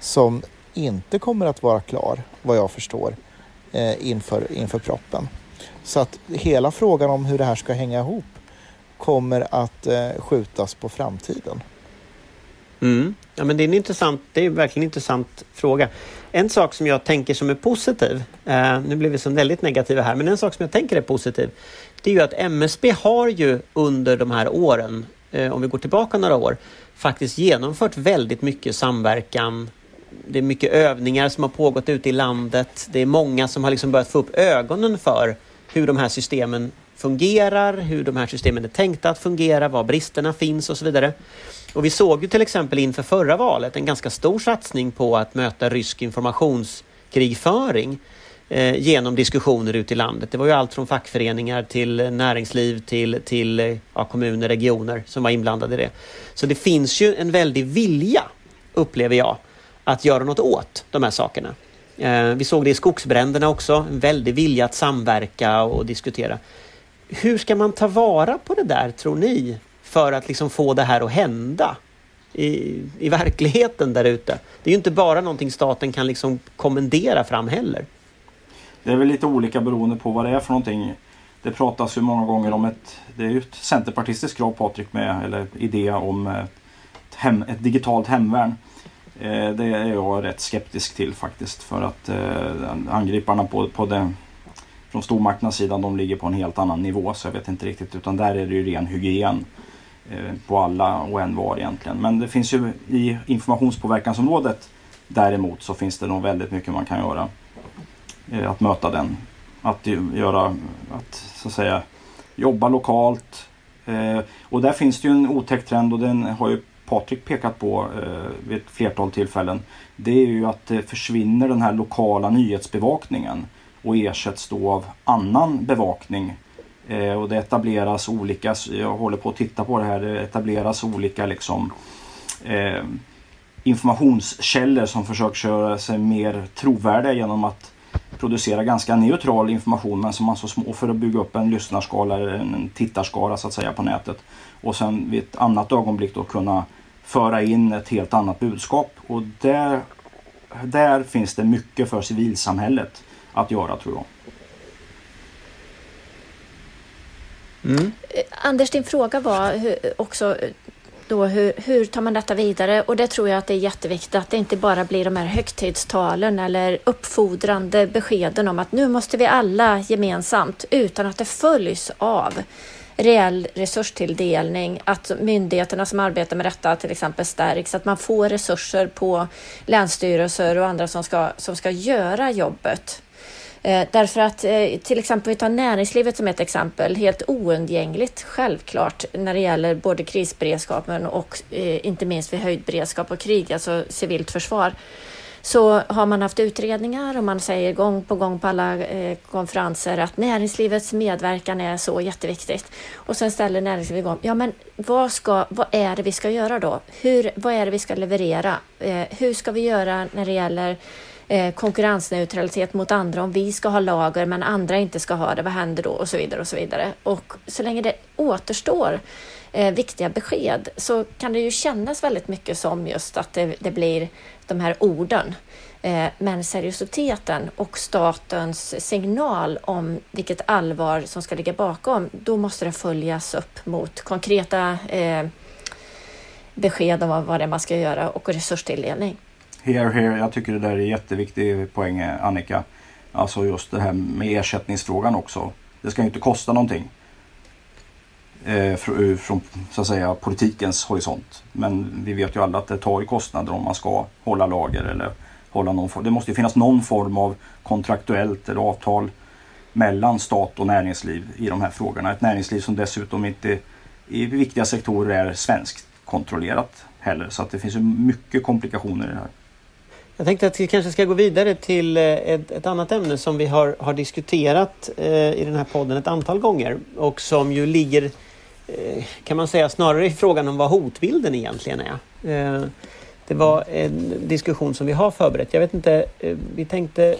som inte kommer att vara klar, vad jag förstår, eh, inför, inför proppen. Så att hela frågan om hur det här ska hänga ihop kommer att skjutas på framtiden. Mm. Ja, men det är en intressant, det är verkligen en intressant fråga. En sak som jag tänker som är positiv, eh, nu blir vi så väldigt negativa här, men en sak som jag tänker är positiv, det är ju att MSB har ju under de här åren, eh, om vi går tillbaka några år, faktiskt genomfört väldigt mycket samverkan. Det är mycket övningar som har pågått ute i landet. Det är många som har liksom börjat få upp ögonen för hur de här systemen fungerar, hur de här systemen är tänkta att fungera, var bristerna finns och så vidare. Och vi såg ju till exempel inför förra valet en ganska stor satsning på att möta rysk informationskrigföring eh, genom diskussioner ute i landet. Det var ju allt från fackföreningar till näringsliv till, till ja, kommuner, regioner som var inblandade i det. Så det finns ju en väldig vilja, upplever jag, att göra något åt de här sakerna. Eh, vi såg det i skogsbränderna också, en väldig vilja att samverka och diskutera. Hur ska man ta vara på det där, tror ni, för att liksom få det här att hända i, i verkligheten där ute. Det är ju inte bara någonting staten kan liksom kommendera fram heller. Det är väl lite olika beroende på vad det är för någonting. Det pratas ju många gånger om ett, det är ju ett centerpartistiskt krav Patrik med, eller idé om eh, ett, hem, ett digitalt hemvärn. Eh, det är jag rätt skeptisk till faktiskt för att eh, angriparna på, på den, från stormakternas sida de ligger på en helt annan nivå så jag vet inte riktigt utan där är det ju ren hygien. Eh, på alla och en var egentligen. Men det finns ju i informationspåverkansområdet däremot så finns det nog väldigt mycket man kan göra. Eh, att möta den. Att göra, att så att säga jobba lokalt. Eh, och där finns det ju en otäck trend och den har ju Patrik pekat på vid ett flertal tillfällen. Det är ju att det försvinner den här lokala nyhetsbevakningen och ersätts då av annan bevakning. Eh, och det etableras olika, jag håller på att titta på det här, det etableras olika liksom eh, informationskällor som försöker göra sig mer trovärdiga genom att producera ganska neutral information men som man så små för att bygga upp en lyssnarskala eller en tittarskara så att säga på nätet. Och sen vid ett annat ögonblick då kunna föra in ett helt annat budskap. Och där, där finns det mycket för civilsamhället att göra tror jag. Mm. Anders, din fråga var också eh, då hur, hur tar man detta vidare? Och det tror jag att det är jätteviktigt att det inte bara blir de här högtidstalen eller uppfordrande beskeden om att nu måste vi alla gemensamt utan att det följs av reell resurstilldelning, att myndigheterna som arbetar med detta till exempel stärks, att man får resurser på länsstyrelser och andra som ska, som ska göra jobbet. Eh, därför att eh, till exempel, vi tar näringslivet som ett exempel, helt oundgängligt självklart när det gäller både krisberedskapen och eh, inte minst vid höjd beredskap och krig, alltså civilt försvar så har man haft utredningar och man säger gång på gång på alla eh, konferenser att näringslivets medverkan är så jätteviktigt. Och sen ställer näringslivet igång, ja men vad, ska, vad är det vi ska göra då? Hur, vad är det vi ska leverera? Eh, hur ska vi göra när det gäller eh, Eh, konkurrensneutralitet mot andra om vi ska ha lager men andra inte ska ha det, vad händer då? Och så vidare och så vidare. Och så länge det återstår eh, viktiga besked så kan det ju kännas väldigt mycket som just att det, det blir de här orden. Eh, men seriositeten och statens signal om vilket allvar som ska ligga bakom, då måste det följas upp mot konkreta eh, besked om vad det är man ska göra och resurstilldelning. Here, here. Jag tycker det där är jätteviktig poäng Annika. Alltså just det här med ersättningsfrågan också. Det ska ju inte kosta någonting. Eh, eh, från så att säga politikens horisont. Men vi vet ju alla att det tar ju kostnader om man ska hålla lager eller hålla någon form. Det måste ju finnas någon form av kontraktuellt eller avtal mellan stat och näringsliv i de här frågorna. Ett näringsliv som dessutom inte i viktiga sektorer är svenskt kontrollerat heller. Så att det finns ju mycket komplikationer i det här. Jag tänkte att vi kanske ska gå vidare till eh, ett, ett annat ämne som vi har, har diskuterat eh, i den här podden ett antal gånger och som ju ligger, eh, kan man säga, snarare i frågan om vad hotbilden egentligen är. Eh, det var en diskussion som vi har förberett. Jag vet inte, eh, vi tänkte...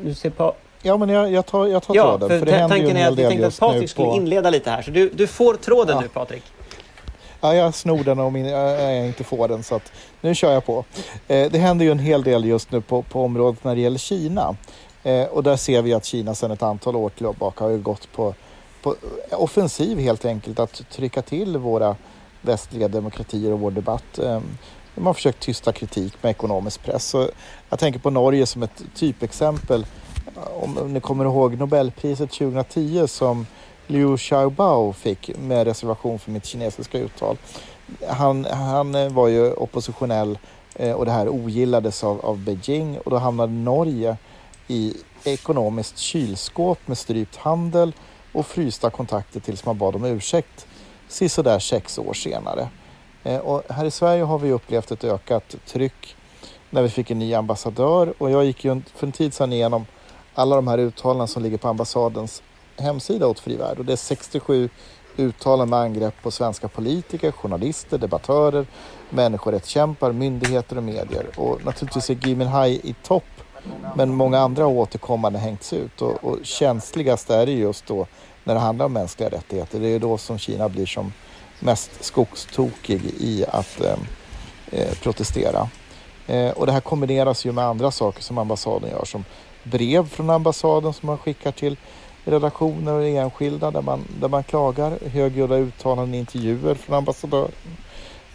Du ser på... Ja, men jag, jag tar, jag tar ja, tråden. För, för det tanken är att vi tänkte att Patrik skulle inleda lite här. Så du, du får tråden ja. nu Patrik. Ja, jag snor den om eh, jag inte får den så att nu kör jag på. Eh, det händer ju en hel del just nu på, på området när det gäller Kina. Eh, och där ser vi att Kina sedan ett antal år tillbaka har gått på, på offensiv helt enkelt att trycka till våra västliga demokratier och vår debatt. Ehm, de har försökt tysta kritik med ekonomisk press. Så jag tänker på Norge som ett typexempel. Om ni kommer ihåg Nobelpriset 2010 som Liu Xiaobao fick med reservation för mitt kinesiska uttal. Han, han eh, var ju oppositionell eh, och det här ogillades av, av Beijing och då hamnade Norge i ekonomiskt kylskåp med strypt handel och frysta kontakter tills man bad om ursäkt sisådär sex år senare. Eh, och här i Sverige har vi upplevt ett ökat tryck när vi fick en ny ambassadör och jag gick ju för en tid sedan igenom alla de här uttalandena som ligger på ambassadens hemsida åt Fri Värld och det är 67 uttalanden med angrepp på svenska politiker, journalister, debattörer, människorättskämpar, myndigheter och medier. Och naturligtvis är Gui Minhai i topp men många andra har återkommande hängts ut och, och känsligast är det just då när det handlar om mänskliga rättigheter. Det är då som Kina blir som mest skogstokig i att eh, eh, protestera. Eh, och det här kombineras ju med andra saker som ambassaden gör som brev från ambassaden som man skickar till relationer och enskilda där man, där man klagar, högljudda uttalanden i intervjuer från ambassadören.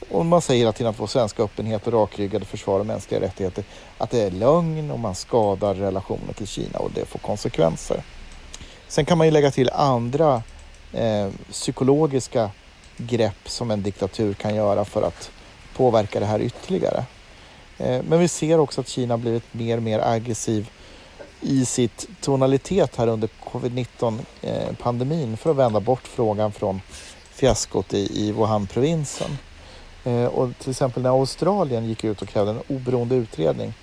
Och man säger att att vår svenska öppenhet och rakryggade försvar av mänskliga rättigheter att det är lögn och man skadar relationer till Kina och det får konsekvenser. Sen kan man ju lägga till andra eh, psykologiska grepp som en diktatur kan göra för att påverka det här ytterligare. Eh, men vi ser också att Kina blivit mer och mer aggressiv i sitt tonalitet här under covid-19 eh, pandemin för att vända bort frågan från fiaskot i, i Wuhan-provinsen. Eh, och till exempel när Australien gick ut och krävde en oberoende utredning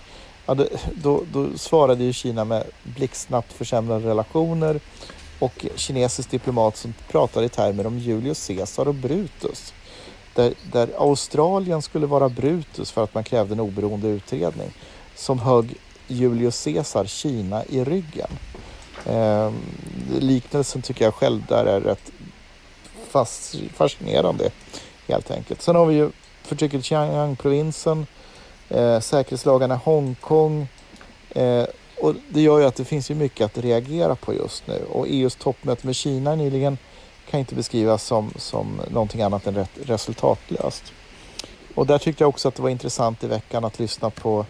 ja, då, då svarade ju Kina med blixtsnabbt försämrade relationer och kinesisk diplomat som pratade i termer om Julius Caesar och Brutus. Där, där Australien skulle vara Brutus för att man krävde en oberoende utredning som högg Julius Caesar Kina i ryggen. Eh, liknelsen tycker jag själv där är rätt fast, fascinerande helt enkelt. Sen har vi ju förtrycket i Xinjiang-provinsen, eh, säkerhetslagarna i Hongkong eh, och det gör ju att det finns ju mycket att reagera på just nu och EUs toppmöte med Kina nyligen kan inte beskrivas som, som någonting annat än rätt resultatlöst. Och där tyckte jag också att det var intressant i veckan att lyssna på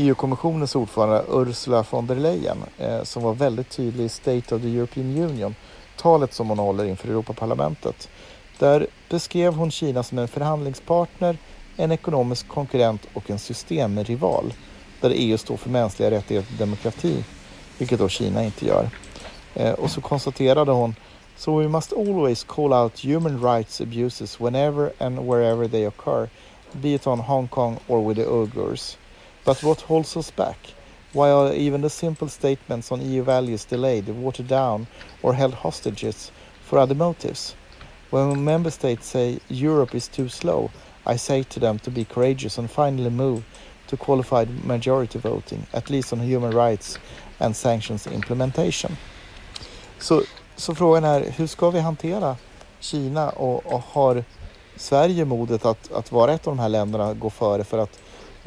EU-kommissionens ordförande Ursula von der Leyen eh, som var väldigt tydlig i State of the European Union, talet som hon håller inför Europaparlamentet. Där beskrev hon Kina som en förhandlingspartner, en ekonomisk konkurrent och en systemrival där EU står för mänskliga rättigheter och demokrati, vilket då Kina inte gör. Eh, och så konstaterade hon So we must always call out human rights abuses whenever and wherever they occur, be it on Hong Kong or with the Uyghurs. But what holds us back? Why are even the simple statements on EU values delayed, watered down, or held hostages for other motives? When member states say Europe is too slow, I say to them to be courageous and finally move to qualified majority voting, at least on human rights and sanctions implementation. Så, så frågan är, hur ska vi hantera Kina och, och har Sverige modet att, att vara ett av de här länderna gå före för att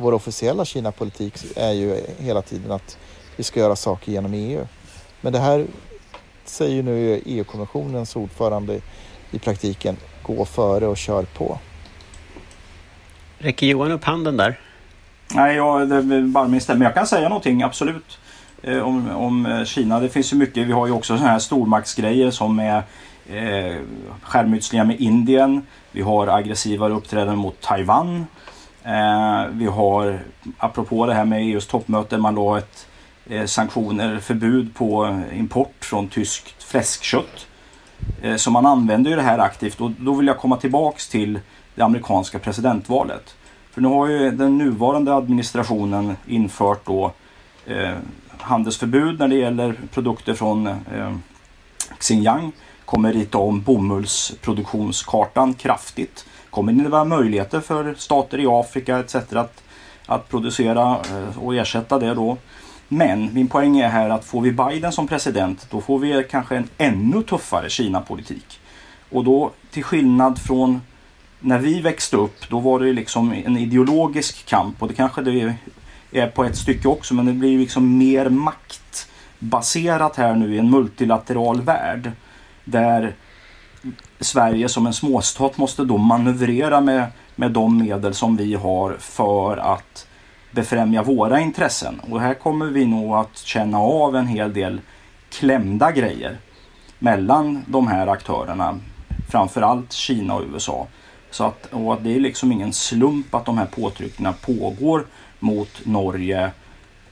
vår officiella Kina-politik är ju hela tiden att vi ska göra saker genom EU. Men det här säger nu EU-kommissionens ordförande i praktiken, gå före och kör på. Räcker Johan upp handen där? Nej, jag bara minst Men jag kan säga någonting absolut eh, om, om eh, Kina. Det finns ju mycket. Vi har ju också sådana här stormaktsgrejer som är eh, skärmytslingar med Indien. Vi har aggressivare uppträdanden mot Taiwan. Eh, vi har, apropå det här med EUs toppmöte, man la ett eh, sanktioner, förbud på import från tyskt fläskkött. Eh, så man använder ju det här aktivt och då vill jag komma tillbaks till det amerikanska presidentvalet. För nu har ju den nuvarande administrationen infört då eh, handelsförbud när det gäller produkter från eh, Xinjiang. Kommer rita om bomullsproduktionskartan kraftigt kommer det vara möjligheter för stater i Afrika etc. att, att producera eh, och ersätta det då. Men min poäng är här att får vi Biden som president då får vi kanske en ännu tuffare Kina-politik. Och då till skillnad från när vi växte upp då var det liksom en ideologisk kamp och det kanske det är på ett stycke också men det blir liksom mer maktbaserat här nu i en multilateral värld. Där Sverige som en småstat måste då manövrera med, med de medel som vi har för att befrämja våra intressen. Och här kommer vi nog att känna av en hel del klämda grejer mellan de här aktörerna. Framförallt Kina och USA. Så att, och att det är liksom ingen slump att de här påtryckningarna pågår mot Norge, eh,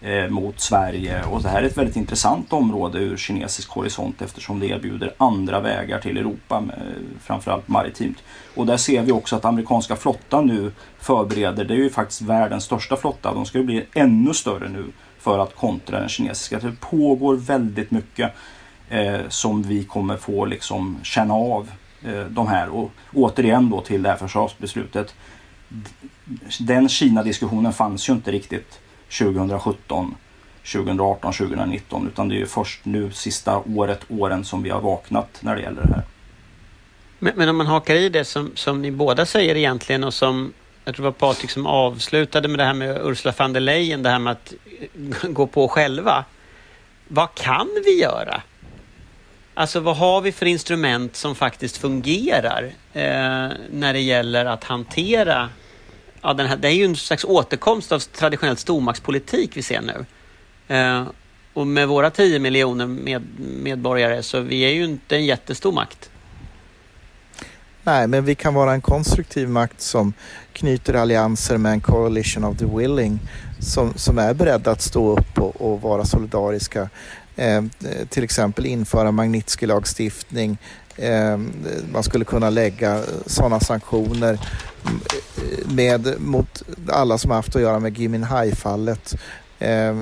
Eh, mot Sverige. Och det här är ett väldigt intressant område ur kinesisk horisont eftersom det erbjuder andra vägar till Europa, eh, framförallt maritimt. Och där ser vi också att amerikanska flottan nu förbereder, det är ju faktiskt världens största flotta, de ska ju bli ännu större nu för att kontra den kinesiska. Det pågår väldigt mycket eh, som vi kommer få liksom känna av eh, de här. Och återigen då till det här försvarsbeslutet. Den Kina-diskussionen fanns ju inte riktigt 2017, 2018, 2019 utan det är ju först nu sista året, åren som vi har vaknat när det gäller det här. Men, men om man hakar i det som, som ni båda säger egentligen och som jag tror det var Patrik som avslutade med det här med Ursula von der Leyen, det här med att gå på själva. Vad kan vi göra? Alltså vad har vi för instrument som faktiskt fungerar eh, när det gäller att hantera ja, den här, det är ju en slags återkomst av traditionell stormaktspolitik vi ser nu. Eh, och med våra 10 miljoner med, medborgare så vi är ju inte en jättestor makt. Nej, men vi kan vara en konstruktiv makt som knyter allianser med en coalition of the willing som, som är beredda att stå upp och, och vara solidariska. Eh, till exempel införa Magnitsky-lagstiftning. Ehm, man skulle kunna lägga sådana sanktioner med, mot alla som har haft att göra med Gui Minhai-fallet. Eh,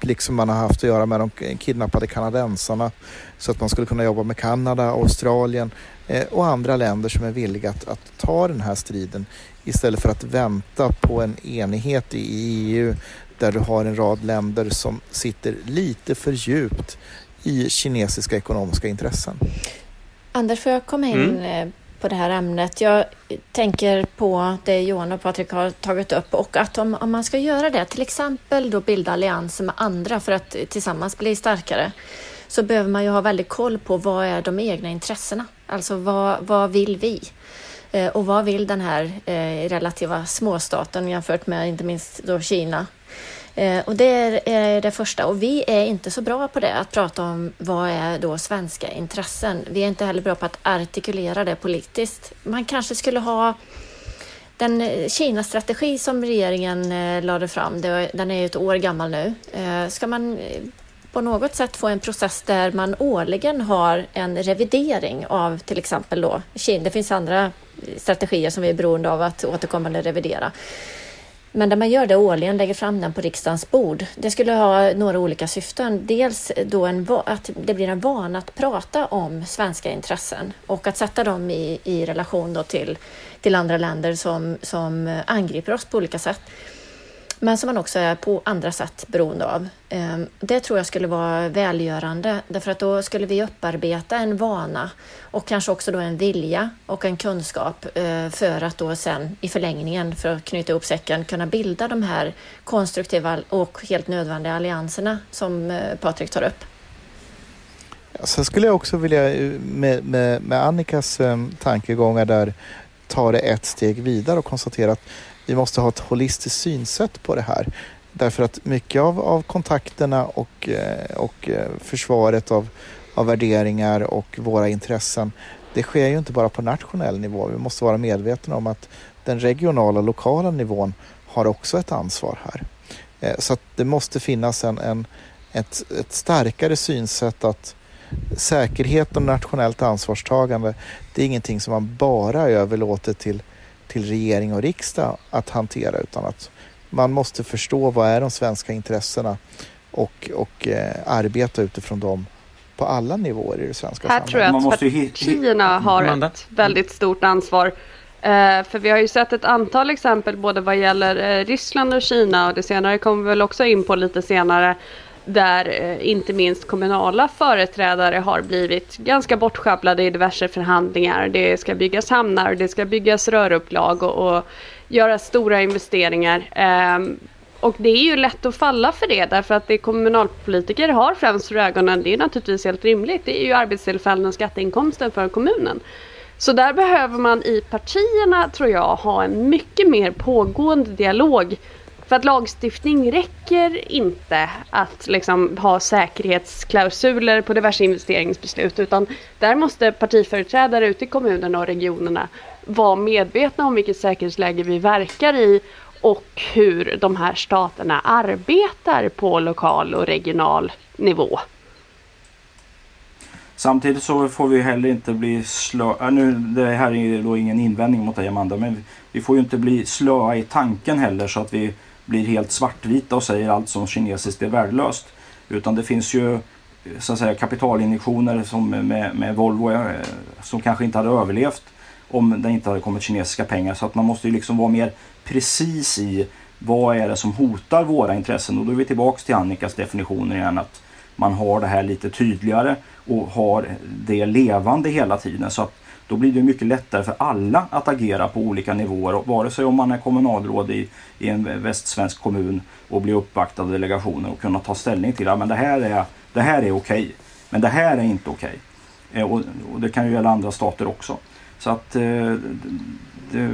liksom man har haft att göra med de kidnappade kanadensarna. Så att man skulle kunna jobba med Kanada, Australien eh, och andra länder som är villiga att, att ta den här striden istället för att vänta på en enighet i EU där du har en rad länder som sitter lite för djupt i kinesiska ekonomiska intressen. Anders, får jag komma in mm. Eh, på det här ämnet? Jag tänker på det Johan och Patrik har tagit upp och att om, om man ska göra det, till exempel då bilda allianser med andra för att tillsammans bli starkare, så behöver man ju ha väldigt koll på vad är de egna intressena? Alltså vad, vad vill vi? Eh, och vad vill den här eh, relativa småstaten jämfört med inte minst då Kina? Eh, och det är det första. Och vi är inte så bra på det, att prata om vad är då svenska intressen. Vi är inte heller bra på att artikulera det politiskt. Man kanske skulle ha den eh, Kina-strategi som regeringen eh, lade fram, den är ju ett år gammal nu. Eh, ska man på något sätt få en process där man årligen har en revidering av till exempel då Kina. Det finns andra strategier som vi är beroende av att återkommande revidera. Men där man gör det årligen, lägger fram den på riksdagens bord. Det skulle ha några olika syften. Dels då en, att det blir en vana att prata om svenska intressen och att sätta dem i, i relation då till, till andra länder som, som angriper oss på olika sätt men som man också är på andra sätt beroende av. Ehm, det tror jag skulle vara välgörande därför att då skulle vi upparbeta en vana och kanske också då en vilja och en kunskap eh, för att då sen i förlängningen, för att knyta ihop säcken, kunna bilda de här konstruktiva och helt nödvändiga allianserna som eh, Patrik tar upp. Sen skulle jag också vilja eh, med, med, med Annikas tankegångar där ta det ett steg vidare och konstatera att vi måste ha ett holistiskt synsätt på det här. Därför att mycket av, av kontakterna och, eh, och eh, försvaret av, av värderingar och våra intressen, det sker ju inte bara på nationell nivå. Vi måste vara medvetna om att den regionala och lokala nivån har också ett ansvar här. Eh, så att det måste finnas en, en, ett, ett starkare synsätt att säkerhet och nationellt ansvarstagande, det är ingenting som man bara överlåter till till regering och riksdag att hantera utan att man måste förstå vad är de svenska intressena och, och eh, arbeta utifrån dem på alla nivåer i det svenska Här samhället. Här tror jag att partierna har Amanda. ett väldigt stort ansvar. Eh, för vi har ju sett ett antal exempel både vad gäller eh, Ryssland och Kina och det senare kommer vi väl också in på lite senare där eh, inte minst kommunala företrädare har blivit ganska bortsjabblade i diverse förhandlingar. Det ska byggas hamnar, det ska byggas rörupplag och, och göra stora investeringar. Um, och det är ju lätt att falla för det därför att det kommunalpolitiker har främst för ögonen, det är naturligtvis helt rimligt, det är ju arbetstillfällen och skatteinkomsten för kommunen. Så där behöver man i partierna, tror jag, ha en mycket mer pågående dialog för att lagstiftning räcker inte att liksom ha säkerhetsklausuler på diverse investeringsbeslut utan där måste partiföreträdare ute i kommunerna och regionerna vara medvetna om vilket säkerhetsläge vi verkar i och hur de här staterna arbetar på lokal och regional nivå. Samtidigt så får vi heller inte bli slöa. Nu, det här är då ingen invändning mot dig Amanda, men vi får ju inte bli slöa i tanken heller så att vi blir helt svartvita och säger allt som kinesiskt är värdelöst. Utan det finns ju så att säga, kapitalinjektioner som med, med Volvo eh, som kanske inte hade överlevt om det inte hade kommit kinesiska pengar. Så att man måste ju liksom vara mer precis i vad är det som hotar våra intressen. Och då är vi tillbaks till Annikas definitioner igen. Att man har det här lite tydligare och har det levande hela tiden. Så att då blir det mycket lättare för alla att agera på olika nivåer. vare sig om man är kommunalråd i, i en västsvensk kommun och blir uppvaktad av delegationer och kunna ta ställning till att det här är, det här är okej. Men det här är inte okej. Eh, och, och, det kan ju gälla andra stater också. Så att eh, det,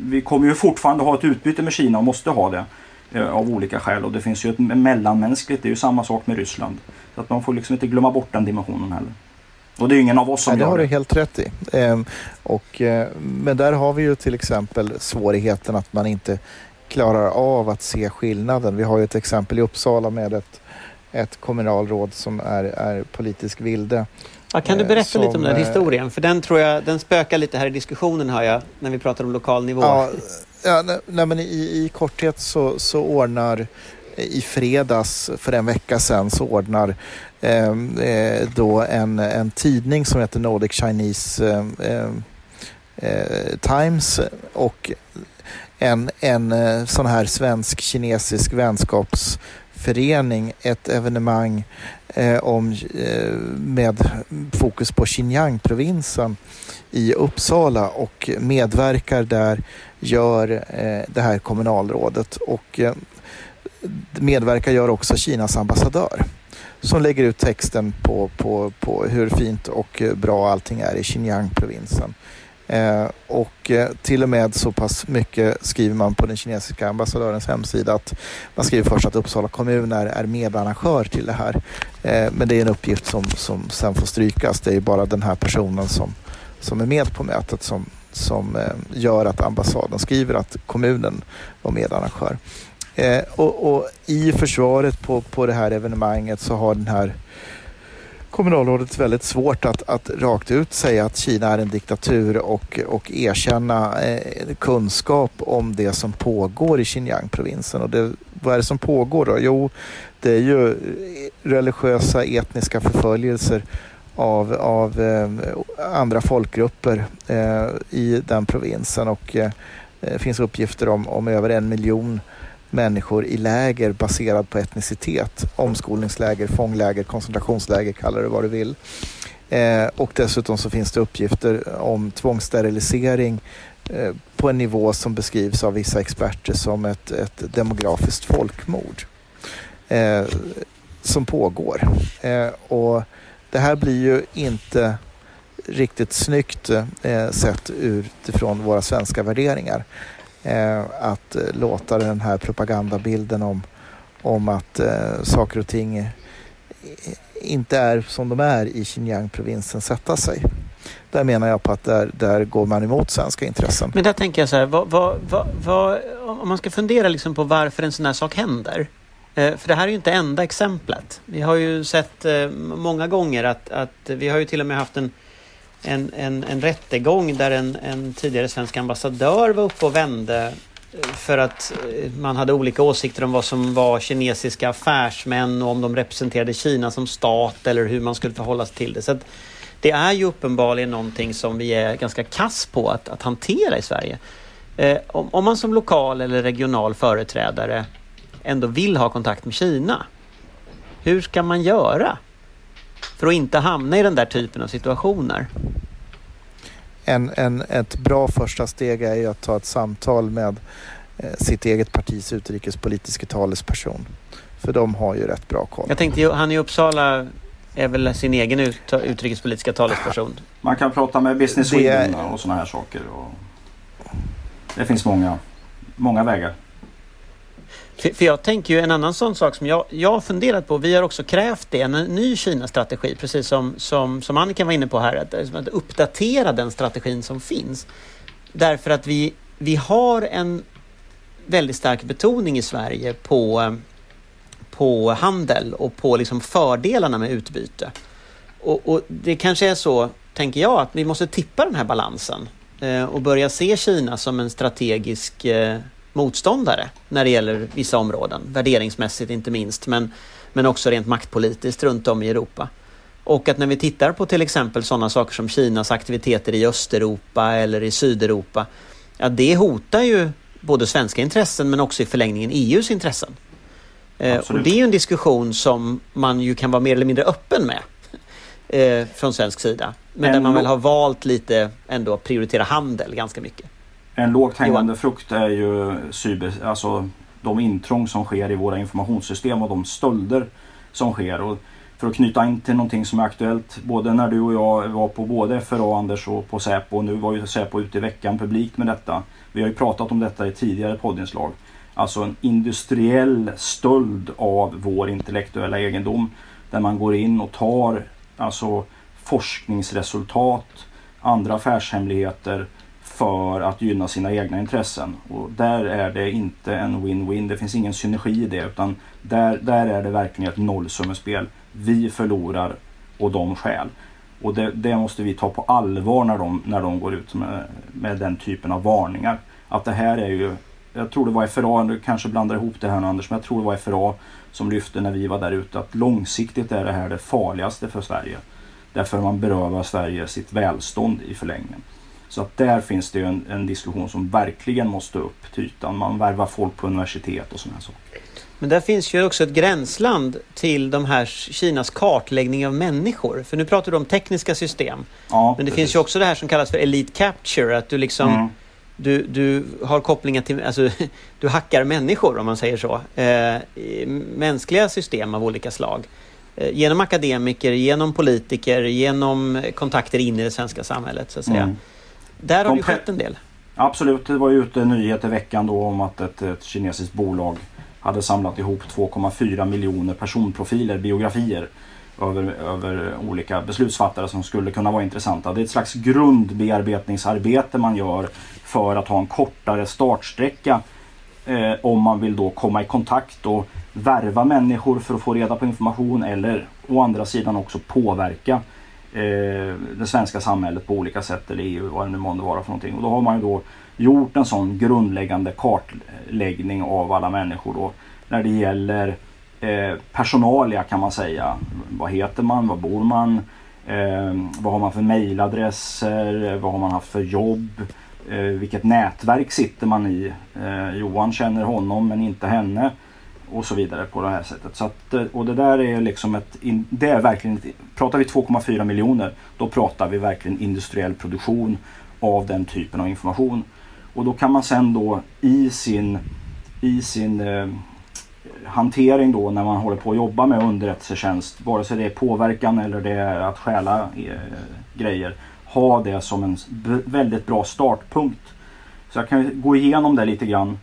vi kommer ju fortfarande ha ett utbyte med Kina och måste ha det eh, av olika skäl. Och det finns ju ett mellanmänskligt, det är ju samma sak med Ryssland. Så att man får liksom inte glömma bort den dimensionen heller. Och det är ingen av oss som Nej, gör det. har du helt rätt i. Ehm, och, eh, men där har vi ju till exempel svårigheten att man inte klarar av att se skillnaden. Vi har ju ett exempel i Uppsala med ett, ett kommunalråd som är, är politisk vilde Ja, kan du berätta som, lite om den historien? För den tror jag, den spökar lite här i diskussionen hör jag, när vi pratar om lokal nivå. Ja, ja nej, men i, i korthet så, så ordnar i fredags för en vecka sedan så ordnar Ehm, eh, då en, en tidning som heter Nordic Chinese eh, eh, Times och en, en eh, sån här svensk-kinesisk vänskapsförening ett evenemang eh, om, eh, med fokus på Xinjiang-provinsen i Uppsala och medverkar där gör eh, det här kommunalrådet och eh, medverkar gör också Kinas ambassadör som lägger ut texten på, på, på hur fint och eh, bra allting är i Xinjiang-provinsen. Eh, och eh, till och med så pass mycket skriver man på den kinesiska ambassadörens hemsida att man skriver först att Uppsala kommun är, är medarrangör till det här. Eh, men det är en uppgift som, som sen får strykas. Det är bara den här personen som, som är med på mötet som, som eh, gör att ambassaden skriver att kommunen var medarrangör. Eh, och, och, i försvaret på, på det här evenemanget så har den här kommunalrådet väldigt svårt att, att rakt ut säga att Kina är en diktatur och, och erkänna eh, kunskap om det som pågår i Xinjiang-provinsen. Och det, vad är det som pågår då? Jo, det är ju eh, religiösa etniska förföljelser av, av eh, andra folkgrupper eh, i den provinsen och eh, det finns uppgifter om, om över en miljon människor i läger baserad på etnicitet. Omskolningsläger, fångläger, koncentrationsläger, kalla det vad du vill. Eh, och dessutom så finns det uppgifter om tvångssterilisering eh, på en nivå som beskrivs av vissa experter som ett, ett demografiskt folkmord eh, som pågår. Eh, och det här blir ju inte riktigt snyggt eh, sett utifrån våra svenska värderingar eh, att eh, låta den här propagandabilden om, om att eh, saker och ting eh, inte är som de är i Xinjiang-provinsen sätta sig. Där menar jag på att där, där går man emot svenska intressen. Men där tänker jag så här, vad, vad, vad, om man ska fundera liksom på varför en sån här sak händer. Eh, för det här är ju inte enda exemplet. Vi har ju sett många gånger att, att vi har ju till och med haft en en, en, en rättegång där en, en tidigare svensk ambassadör var uppe och vände eh, för att eh, man hade olika åsikter om vad som var kinesiska affärsmän och om de representerade Kina som stat eller hur man skulle förhålla sig till det. Så det är ju uppenbarligen någonting som vi är ganska kass på att, att hantera i Sverige. Eh, om, om, man som lokal eller regional företrädare ändå vill ha kontakt med Kina, hur ska man göra? för att inte hamna i den där typen av situationer? En, en, ett bra första steg är ju att ta ett samtal med eh, sitt eget partis utrikespolitiska talesperson. För de har ju rätt bra koll. Jag tänkte, han i Uppsala är väl sin egen ut, utrikespolitiska talesperson? Man kan prata med Business Sweden och sådana här saker. Och det finns många, många vägar. För, för, jag tänker ju en annan sån sak som jag, jag har funderat på. Vi har också krävt det, en ny Kina-strategi, precis som, som, som Annika var inne på här. Att, liksom att uppdatera den strategin som finns. Därför att vi, vi har en väldigt stark betoning i Sverige på, på handel och på liksom fördelarna med utbyte. Och, och det kanske är så, tänker jag, att vi måste tippa den här balansen eh, och börja se Kina som en strategisk eh, motståndare när det gäller vissa områden, värderingsmässigt inte minst, men, men också rent maktpolitiskt runt om i Europa. Och att när vi tittar på till exempel sådana saker som Kinas aktiviteter i Östeuropa eller i Sydeuropa, ja det hotar ju både svenska intressen men också i förlängningen EUs intressen. Eh, och det är ju en diskussion som man ju kan vara mer eller mindre öppen med eh, från svensk sida. Men, men där man väl har valt lite ändå att prioritera handel ganska mycket. En lågt hängande frukt är ju cyber, alltså de intrång som sker i våra informationssystem och de stölder som sker. Och för att knyta in till någonting som är aktuellt, både när du och jag var på både FRA Anders och på Säpo, och nu var ju Säpo ute i veckan publikt med detta. Vi har ju pratat om detta i tidigare poddinslag. Alltså en industriell stöld av vår intellektuella egendom. Där man går in och tar alltså forskningsresultat, andra affärshemligheter för att gynna sina egna intressen. Och där är det inte en win-win. Det finns ingen synergi i det utan där, där är det verkligen ett nollsummespel. Vi förlorar och de skäl. Och det, det, måste vi ta på allvar när de, när de går ut med, med den typen av varningar. Att det här är ju, jag tror det var FRA, du kanske blandar ihop det här nu Anders, men jag tror det var FRA som lyfte när vi var där ute att långsiktigt är det här det farligaste för Sverige. Därför man berövar Sverige sitt välstånd i förlängningen. Så att där finns det ju en, en diskussion som verkligen måste upp till ytan. Man värvar folk på universitet och sådana saker. Men där finns ju också ett gränsland till de här Kinas kartläggning av människor. För nu pratar du om tekniska system. Ja, Men det precis. finns ju också det här som kallas för elite capture. Att du liksom Mm. du, du har kopplingar till, alltså du hackar människor om man säger så. Eh, mänskliga system av olika slag. Eh, genom akademiker, genom politiker, genom kontakter in i det svenska samhället så att säga. Mm. Där har det skett en del. Absolut, det var ju ute en nyhet i veckan då om att ett, ett kinesiskt bolag hade samlat ihop 2,4 miljoner personprofiler, biografier över, över olika beslutsfattare som skulle kunna vara intressanta. Det är ett slags grundbearbetningsarbete man gör för att ha en kortare startsträcka eh, om man vill då komma i kontakt och värva människor för att få reda på information eller å andra sidan också påverka eh, det svenska samhället på olika sätt eller EU vad det nu månde vara för någonting. Och då har man ju då gjort en sån grundläggande kartläggning av alla människor då när det gäller eh, personalia kan man säga. Vad heter man? Var bor man? Eh, vad har man för mejladresser? Vad har man haft för jobb? Eh, vilket nätverk sitter man i? Eh, Johan känner honom men inte henne. Och så vidare på det här sättet. Så att, eh, och det där är liksom ett, det är verkligen, pratar vi 2,4 miljoner då pratar vi verkligen industriell produktion av den typen av information. Och då kan man sen då i sin, i sin eh, hantering då när man håller på att jobba med underrättelsetjänst, vare sig det är påverkan eller det är att stjäla eh, grejer, ha det som en väldigt bra startpunkt. Så jag kan gå igenom det lite grann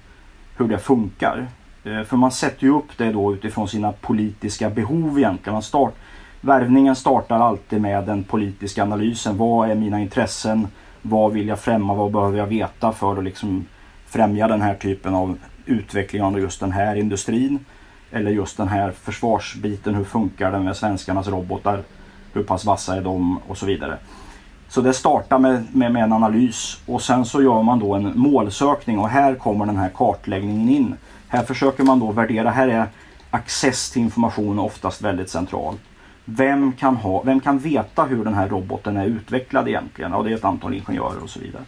hur det funkar. Eh, för man sätter ju upp det då utifrån sina politiska behov egentligen. Man start, värvningen startar alltid med den politiska analysen. Vad är mina intressen? Vad vill jag främja? Vad behöver jag veta för att liksom främja den här typen av utveckling av just den här industrin? Eller just den här försvarsbiten. Hur funkar den med svenskarnas robotar? Hur pass vassa är de? Och så vidare. Så det startar med, med, med en analys och sen så gör man då en målsökning och här kommer den här kartläggningen in. Här försöker man då värdera, här är access till information oftast väldigt central. Vem kan, ha, vem kan veta hur den här roboten är utvecklad egentligen? Ja, det är ett antal ingenjörer och så vidare.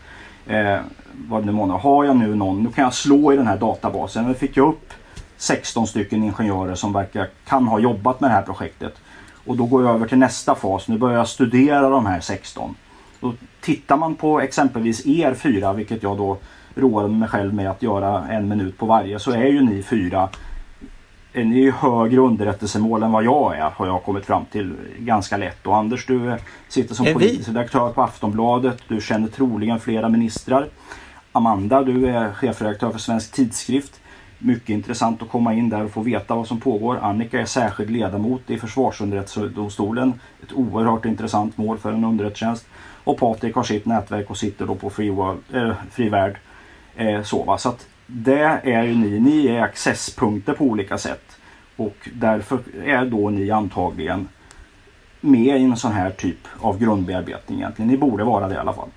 Eh, vad nu måndag. Har jag nu någon, nu kan jag slå i den här databasen. Nu fick jag upp 16 stycken ingenjörer som verkar kan ha jobbat med det här projektet. Och då går jag över till nästa fas. Nu börjar jag studera de här 16. Då tittar man på exempelvis er fyra, vilket jag då roar mig själv med att göra en minut på varje, så är ju ni fyra är ni ju högre underrättelsemål än vad jag är, har jag kommit fram till ganska lätt. Och Anders, du sitter som Är politisk redaktör på Aftonbladet. Du känner troligen flera ministrar. Amanda, du är chefredaktör för Svensk Tidskrift. Mycket intressant att komma in där och få veta vad som pågår. Annika är särskild ledamot i Försvarsunderrättelsedomstolen. Ett oerhört intressant mål för en underrättelsetjänst. Och Patrik har sitt nätverk och sitter då på Free, World, eh, Free Värld. Eh, så, va? så att det är ju ni. Ni är accesspunkter på olika sätt. Och därför är då ni antagligen med i en sån här typ av grundbearbetning egentligen. Ni borde vara det i alla fall.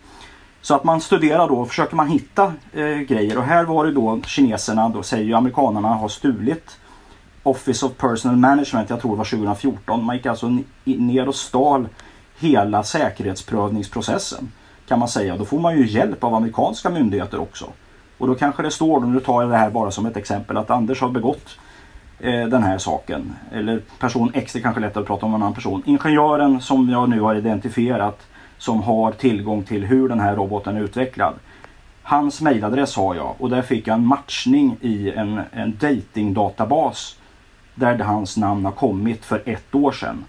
Så att man studerar då och försöker man hitta eh, grejer. Och här var det då kineserna, då säger ju amerikanerna, har stulit Office of Personal Management, jag tror det var 2014. Man gick alltså ner och stal hela säkerhetsprövningsprocessen. Kan man säga. Då får man ju hjälp av amerikanska myndigheter också. Och då kanske det står, nu tar jag det här bara som ett exempel, att Anders har begått eh, den här saken. Eller person X, det är kanske lättare att prata om en annan person. Ingenjören som jag nu har identifierat som har tillgång till hur den här roboten är utvecklad. Hans mejladress har jag och där fick jag en matchning i en, en datingdatabas där hans namn har kommit för ett år sedan.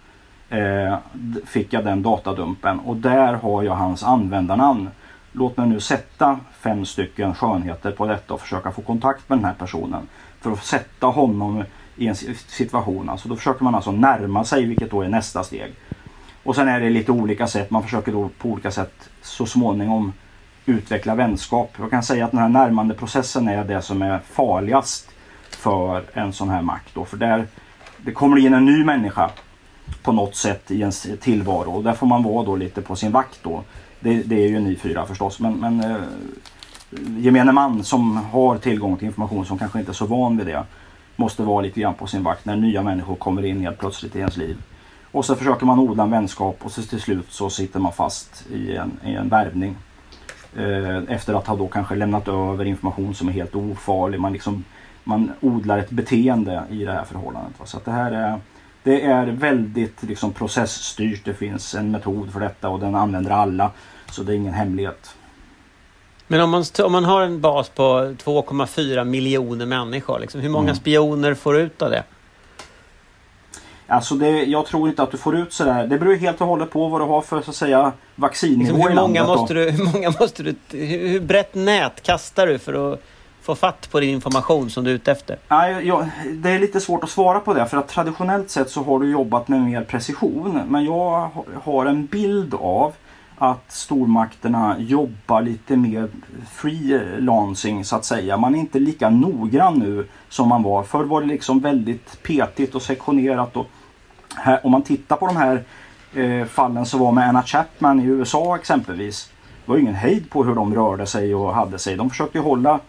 Eh, fick jag den datadumpen och där har jag hans användarnamn. Låt mig nu sätta fem stycken skönheter på detta och försöka få kontakt med den här personen. För att sätta honom i en situation. Alltså då försöker man alltså närma sig vilket då är nästa steg. Och sen är det lite olika sätt. Man försöker då på olika sätt så småningom utveckla vänskap. Jag kan säga att den här närmande processen är det som är farligast för en sån här makt. Då. För där det kommer in en ny människa på något sätt i ens tillvaro. Och där får man vara då lite på sin vakt då. Det, det är ju ni fyra förstås. Men, men eh, gemene man som har tillgång till information som kanske inte är så van vid det måste vara lite grann på sin vakt när nya människor kommer in helt plötsligt i ens liv. Och så försöker man odla en vänskap och så till slut så sitter man fast i en, i en värvning. Eh, efter att ha då kanske lämnat över information som är helt ofarlig. Man, liksom, man odlar ett beteende i det här förhållandet. Så att det här är, det är väldigt liksom, processstyrt. Det finns en metod för detta och den använder alla. Så det är ingen hemlighet. Men om man, om man har en bas på 2,4 miljoner människor, liksom, hur många mm. spioner får du ut av det? Alltså det, jag tror inte att du får ut sådär. Det beror helt och hållet på vad du har för så att säga vaccinnivå liksom, hur, många måste du, hur många måste du... Hur brett nät kastar du för att få fatt på din information som du är ute efter? Nej, jag, det är lite svårt att svara på det för att traditionellt sett så har du jobbat med mer precision. Men jag har en bild av att stormakterna jobbar lite mer freelancing så att säga. Man är inte lika noggrann nu som man var. Förr var det liksom väldigt petigt och sektionerat. Och här, om man tittar på de här eh, fallen som var med Anna Chapman i USA exempelvis. Det var ingen hejd på hur de rörde sig och hade sig. De försökte hålla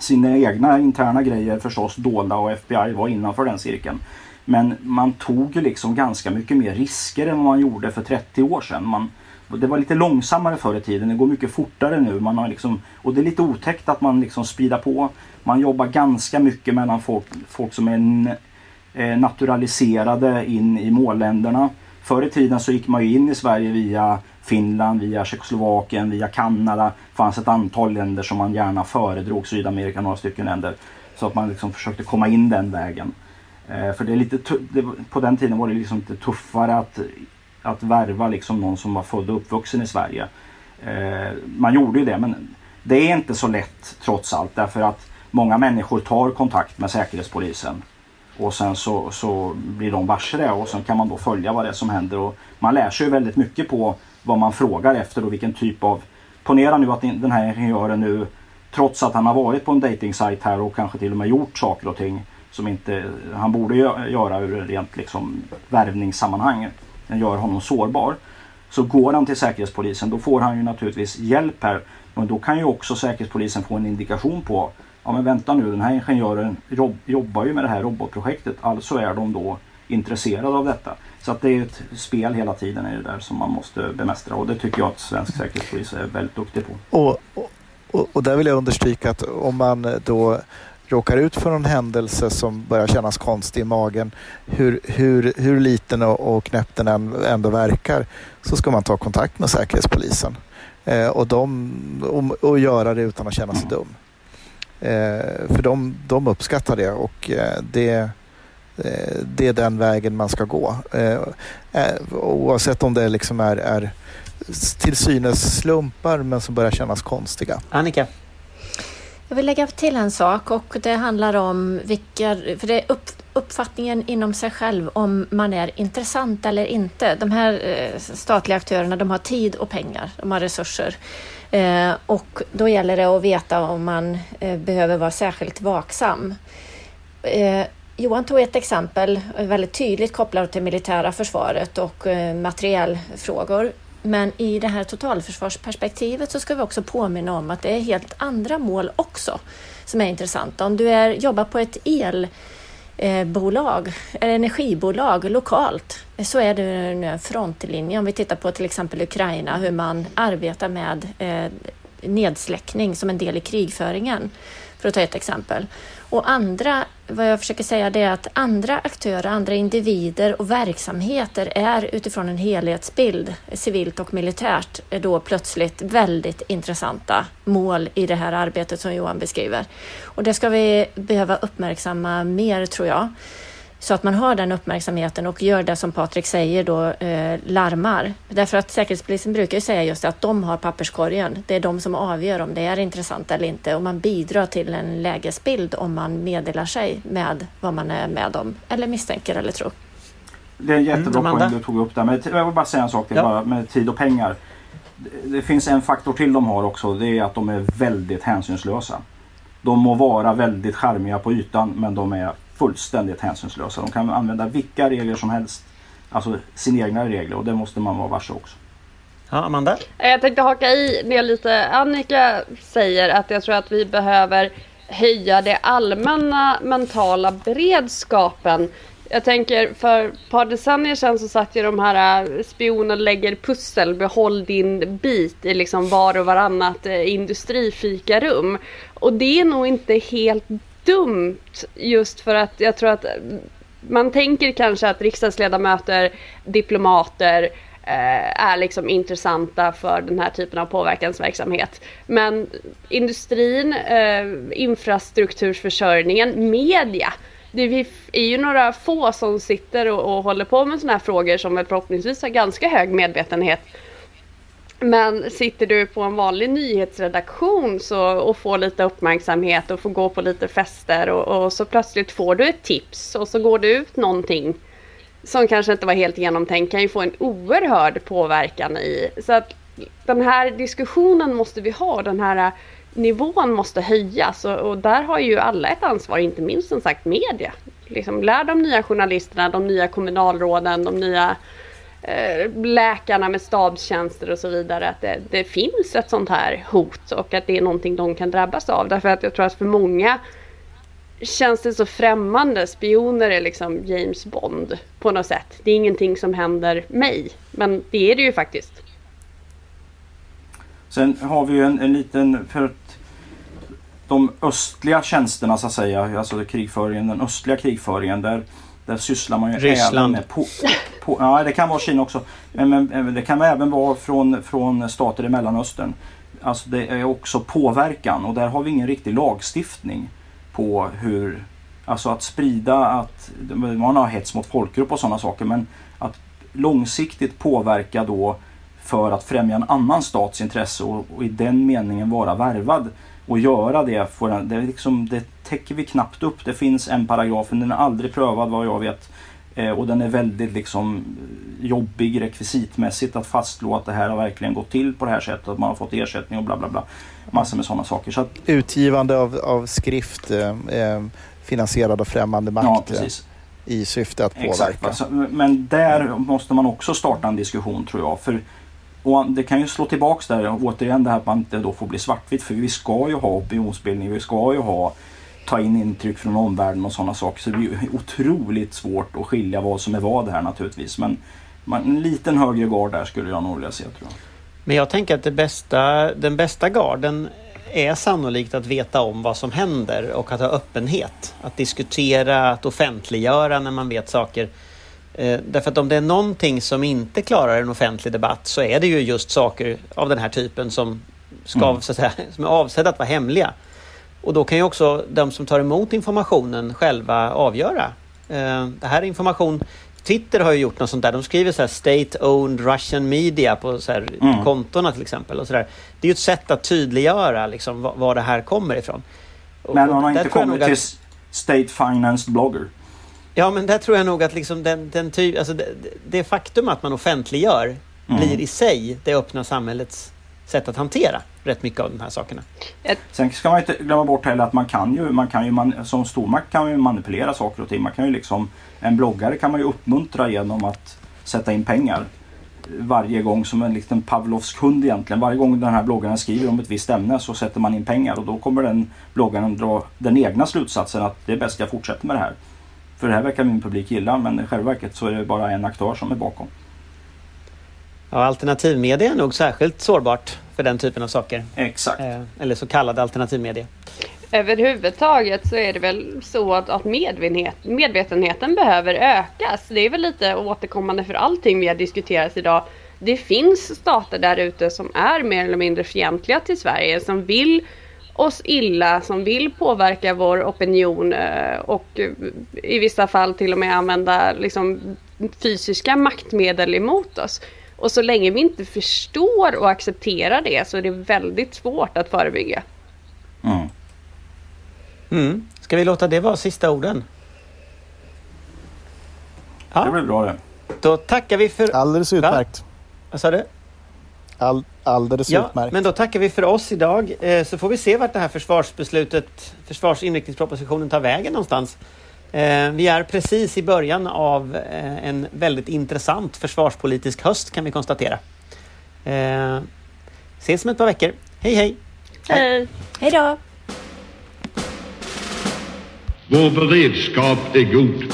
sina egna interna grejer förstås dolda och FBI var innanför den cirkeln. Men man tog ju liksom ganska mycket mer risker än vad man gjorde för 30 år sedan. Man, det var lite långsammare förr i tiden. Det går mycket fortare nu. Man har liksom, och det är lite otäckt att man liksom speedar på. Man jobbar ganska mycket mellan folk, folk som är eh, naturaliserade in i målländerna. Förr i tiden så gick man ju in i Sverige via Finland, via Tjeckoslovakien, via Kanada. Det fanns ett antal länder som man gärna föredrog, Sydamerika några stycken länder. Så att man liksom försökte komma in den vägen. Eh, för det är lite det, på den tiden var det liksom lite tuffare att att värva liksom någon som var född och uppvuxen i Sverige. Eh, man gjorde ju det men det är inte så lätt trots allt därför att många människor tar kontakt med Säkerhetspolisen. Och sen så, så blir de varse det och sen kan man då följa vad det är som händer. Och man lär sig väldigt mycket på vad man frågar efter och vilken typ av... Ponera nu att den här ingenjören nu trots att han har varit på en dating här och kanske till och med gjort saker och ting som inte han borde göra ur rent liksom värvningssammanhang den gör honom sårbar. Så går han till Säkerhetspolisen då får han ju naturligtvis hjälp här. Men då kan ju också Säkerhetspolisen få en indikation på Ja men vänta nu den här ingenjören jobb, jobbar ju med det här robotprojektet. Alltså är de då intresserade av detta. Så att det är ett spel hela tiden i det där som man måste bemästra och det tycker jag att svensk säkerhetspolis är väldigt duktig på. Och, och, och där vill jag understryka att om man då råkar ut för en händelse som börjar kännas konstig i magen, hur, hur, hur liten och, och knäpp den ändå verkar, så ska man ta kontakt med Säkerhetspolisen. Eh, och, de, och, och, göra det utan att känna sig dum. Eh, för de, de uppskattar det och eh, det, det är den vägen man ska gå. Eh, eh, oavsett om det liksom är, är till synes slumpar men som börjar kännas konstiga. Annika? Jag vill lägga till en sak och det handlar om vilka, för det är upp, uppfattningen inom sig själv om man är intressant eller inte. De här eh, statliga aktörerna de har tid och pengar, de har resurser. Eh, och då gäller det att veta om man eh, behöver vara särskilt vaksam. Johan tog ett exempel eh, väldigt tydligt kopplat till militära försvaret och materiellfrågor. materielfrågor. Men i det här totalförsvarsperspektivet så ska vi också påminna om att det är helt andra mål också som är intressanta. Om du är, jobbar på ett elbolag, eh, eller energibolag lokalt, så är det nu en frontlinje. Om vi tittar på till exempel Ukraina, hur man arbetar med nedsläckning som en del i krigföringen, för att ta ett exempel. Och andra, vad jag försöker säga det är att andra aktörer, andra individer och verksamheter är utifrån en helhetsbild, civilt och militärt, är då plötsligt väldigt intressanta mål i det här arbetet som Johan beskriver. Och det ska vi behöva uppmärksamma mer tror jag. Så att man har den uppmärksamheten och gör det som Patrik säger då, eh, larmar. Därför att Säkerhetspolisen brukar ju säga just det, att de har papperskorgen. Det är de som avgör om det är intressant eller inte och man bidrar till en lägesbild om man meddelar sig med vad man är med om eller misstänker eller tror. Det är en jättebra mm, poäng du tog upp där. Men jag vill bara säga en sak, det ja. bara med tid och pengar. Det finns en faktor till de har också, det är att de är väldigt hänsynslösa. De må vara väldigt charmiga på ytan men de är fullständigt hänsynslösa. De kan använda vilka regler som helst alltså, sina egna regler och det måste man vara varse också. Ja, Amanda? Jag tänkte haka i det lite Annika säger att jag tror att vi behöver höja det allmänna mentala beredskapen. Jag tänker för ett par decennier sedan så satt ju de här äh, spioner lägger pussel, behåll din bit i liksom var och varannat äh, industrifikarum. Och det är nog inte helt dumt just för att jag tror att man tänker kanske att riksdagsledamöter, diplomater eh, är liksom intressanta för den här typen av påverkansverksamhet. Men industrin, eh, infrastruktursförsörjningen, media. Det är ju några få som sitter och, och håller på med sådana här frågor som förhoppningsvis har ganska hög medvetenhet men sitter du på en vanlig nyhetsredaktion så, och får lite uppmärksamhet och får gå på lite fester och, och, så plötsligt får du ett tips och så går det ut någonting som kanske inte var helt genomtänkt kan ju få en oerhörd påverkan i. Så att den här diskussionen måste vi ha, den här nivån måste höjas och, och där har ju alla ett ansvar, inte minst som sagt media. Liksom, lär de nya journalisterna, de nya kommunalråden, de nya Eh, läkarna med stabstjänster och så vidare att det, det, finns ett sånt här hot och att det är någonting de kan drabbas av. Därför att jag tror att för många känns det så främmande. Spioner är liksom James Bond på något sätt. Det är ingenting som händer mig. Men det är det ju faktiskt. Sen har vi ju en, en liten, för att de östliga tjänsterna så att säga, alltså krigföringen, den östliga krigföringen där där sysslar man ju Ryssland. även med... På, på, ja, det kan vara Kina också. Men, men, det kan även vara från, från stater i Mellanöstern. Alltså det är också påverkan och där har vi ingen riktig lagstiftning på hur... Alltså att sprida att... Man har hets mot folkgrupp och sådana saker men att långsiktigt påverka då för att främja en annan stats intresse och, och i den meningen vara värvad och göra det, får en, det, liksom, det täcker vi knappt upp. Det finns en paragraf, men den är aldrig prövad vad jag vet. Eh, och den är väldigt liksom jobbig rekvisitmässigt att fastslå att det här har verkligen gått till på det här sättet. Att man har fått ersättning och bla bla bla. Massor med sådana saker. Så att, Utgivande av, av skrift eh, eh finansierad av främmande makt. Ja, eh, I syfte att påverka. Exakt, alltså, men där måste man också starta en diskussion tror jag. För och det kan ju slå tillbaks där återigen det här att man inte då får bli svartvitt för vi ska ju ha opinionsbildning, vi ska ju ha ta in intryck från omvärlden och sådana saker. Så det blir otroligt svårt att skilja vad som är vad här naturligtvis. Men man, en liten högre gard där skulle jag nog vilja se tror jag. Men jag tänker att det bästa, den bästa garden är sannolikt att veta om vad som händer och att ha öppenhet. Att diskutera, att offentliggöra när man vet saker. Eh, därför att om det är någonting som inte klarar en offentlig debatt så är det ju just saker av den här typen som, ska, mm. så att säga, som är avsedda att vara hemliga. Och då kan ju också de som tar emot informationen själva avgöra. Eh, det här är information Twitter har ju gjort något sånt där. De skriver så här State-owned Russian media på så här mm. kontona till exempel. Och så där. Det är ju ett sätt att tydliggöra liksom, var, var det här kommer ifrån. Men man har inte kommit till att... State-financed blogger. Ja, men där tror jag nog att liksom den, den ty, alltså det, det faktum att man offentliggör mm. blir i sig det öppna samhällets sätt att hantera rätt mycket av de här sakerna. Sen ska man inte glömma bort heller att man kan ju, man kan ju man, som stormakt kan man ju manipulera saker och ting. Man kan ju liksom, en bloggare kan man ju uppmuntra genom att sätta in pengar varje gång som en liten Pavlovs hund egentligen. Varje gång den här bloggaren skriver om ett visst ämne så sätter man in pengar och då kommer den bloggaren dra den egna slutsatsen att det är bäst jag fortsätter med det här. För det här verkar min publik gilla men i själva verket så är det bara en aktör som är bakom. Ja, alternativmedia är nog särskilt sårbart för den typen av saker. Exakt. Eh, eller så kallad alternativmedia. Överhuvudtaget så är det väl så att, att medvetenhet, medvetenheten behöver ökas. Det är väl lite återkommande för allting vi har diskuterat idag. Det finns stater där ute som är mer eller mindre fientliga till Sverige, som vill oss illa, som vill påverka vår opinion eh, och i vissa fall till och med använda liksom, fysiska maktmedel emot oss. Och så länge vi inte förstår och accepterar det så är det väldigt svårt att förebygga. Mm. Mm. Ska vi låta det vara sista orden? Ja. Det blir bra det. Då tackar vi för... Alldeles utmärkt. Va? Vad sa du? All, alldeles ja, utmärkt. Men då tackar vi för oss idag. Eh, så får vi se vart det här försvarsbeslutet, försvarsinriktningspropositionen tar vägen någonstans. Eh, vi är precis i början av eh, en väldigt intressant försvarspolitisk höst kan vi konstatera. Eh, ses om ett par veckor. Hej hej! Hej! Hej då! Vår beredskap är god.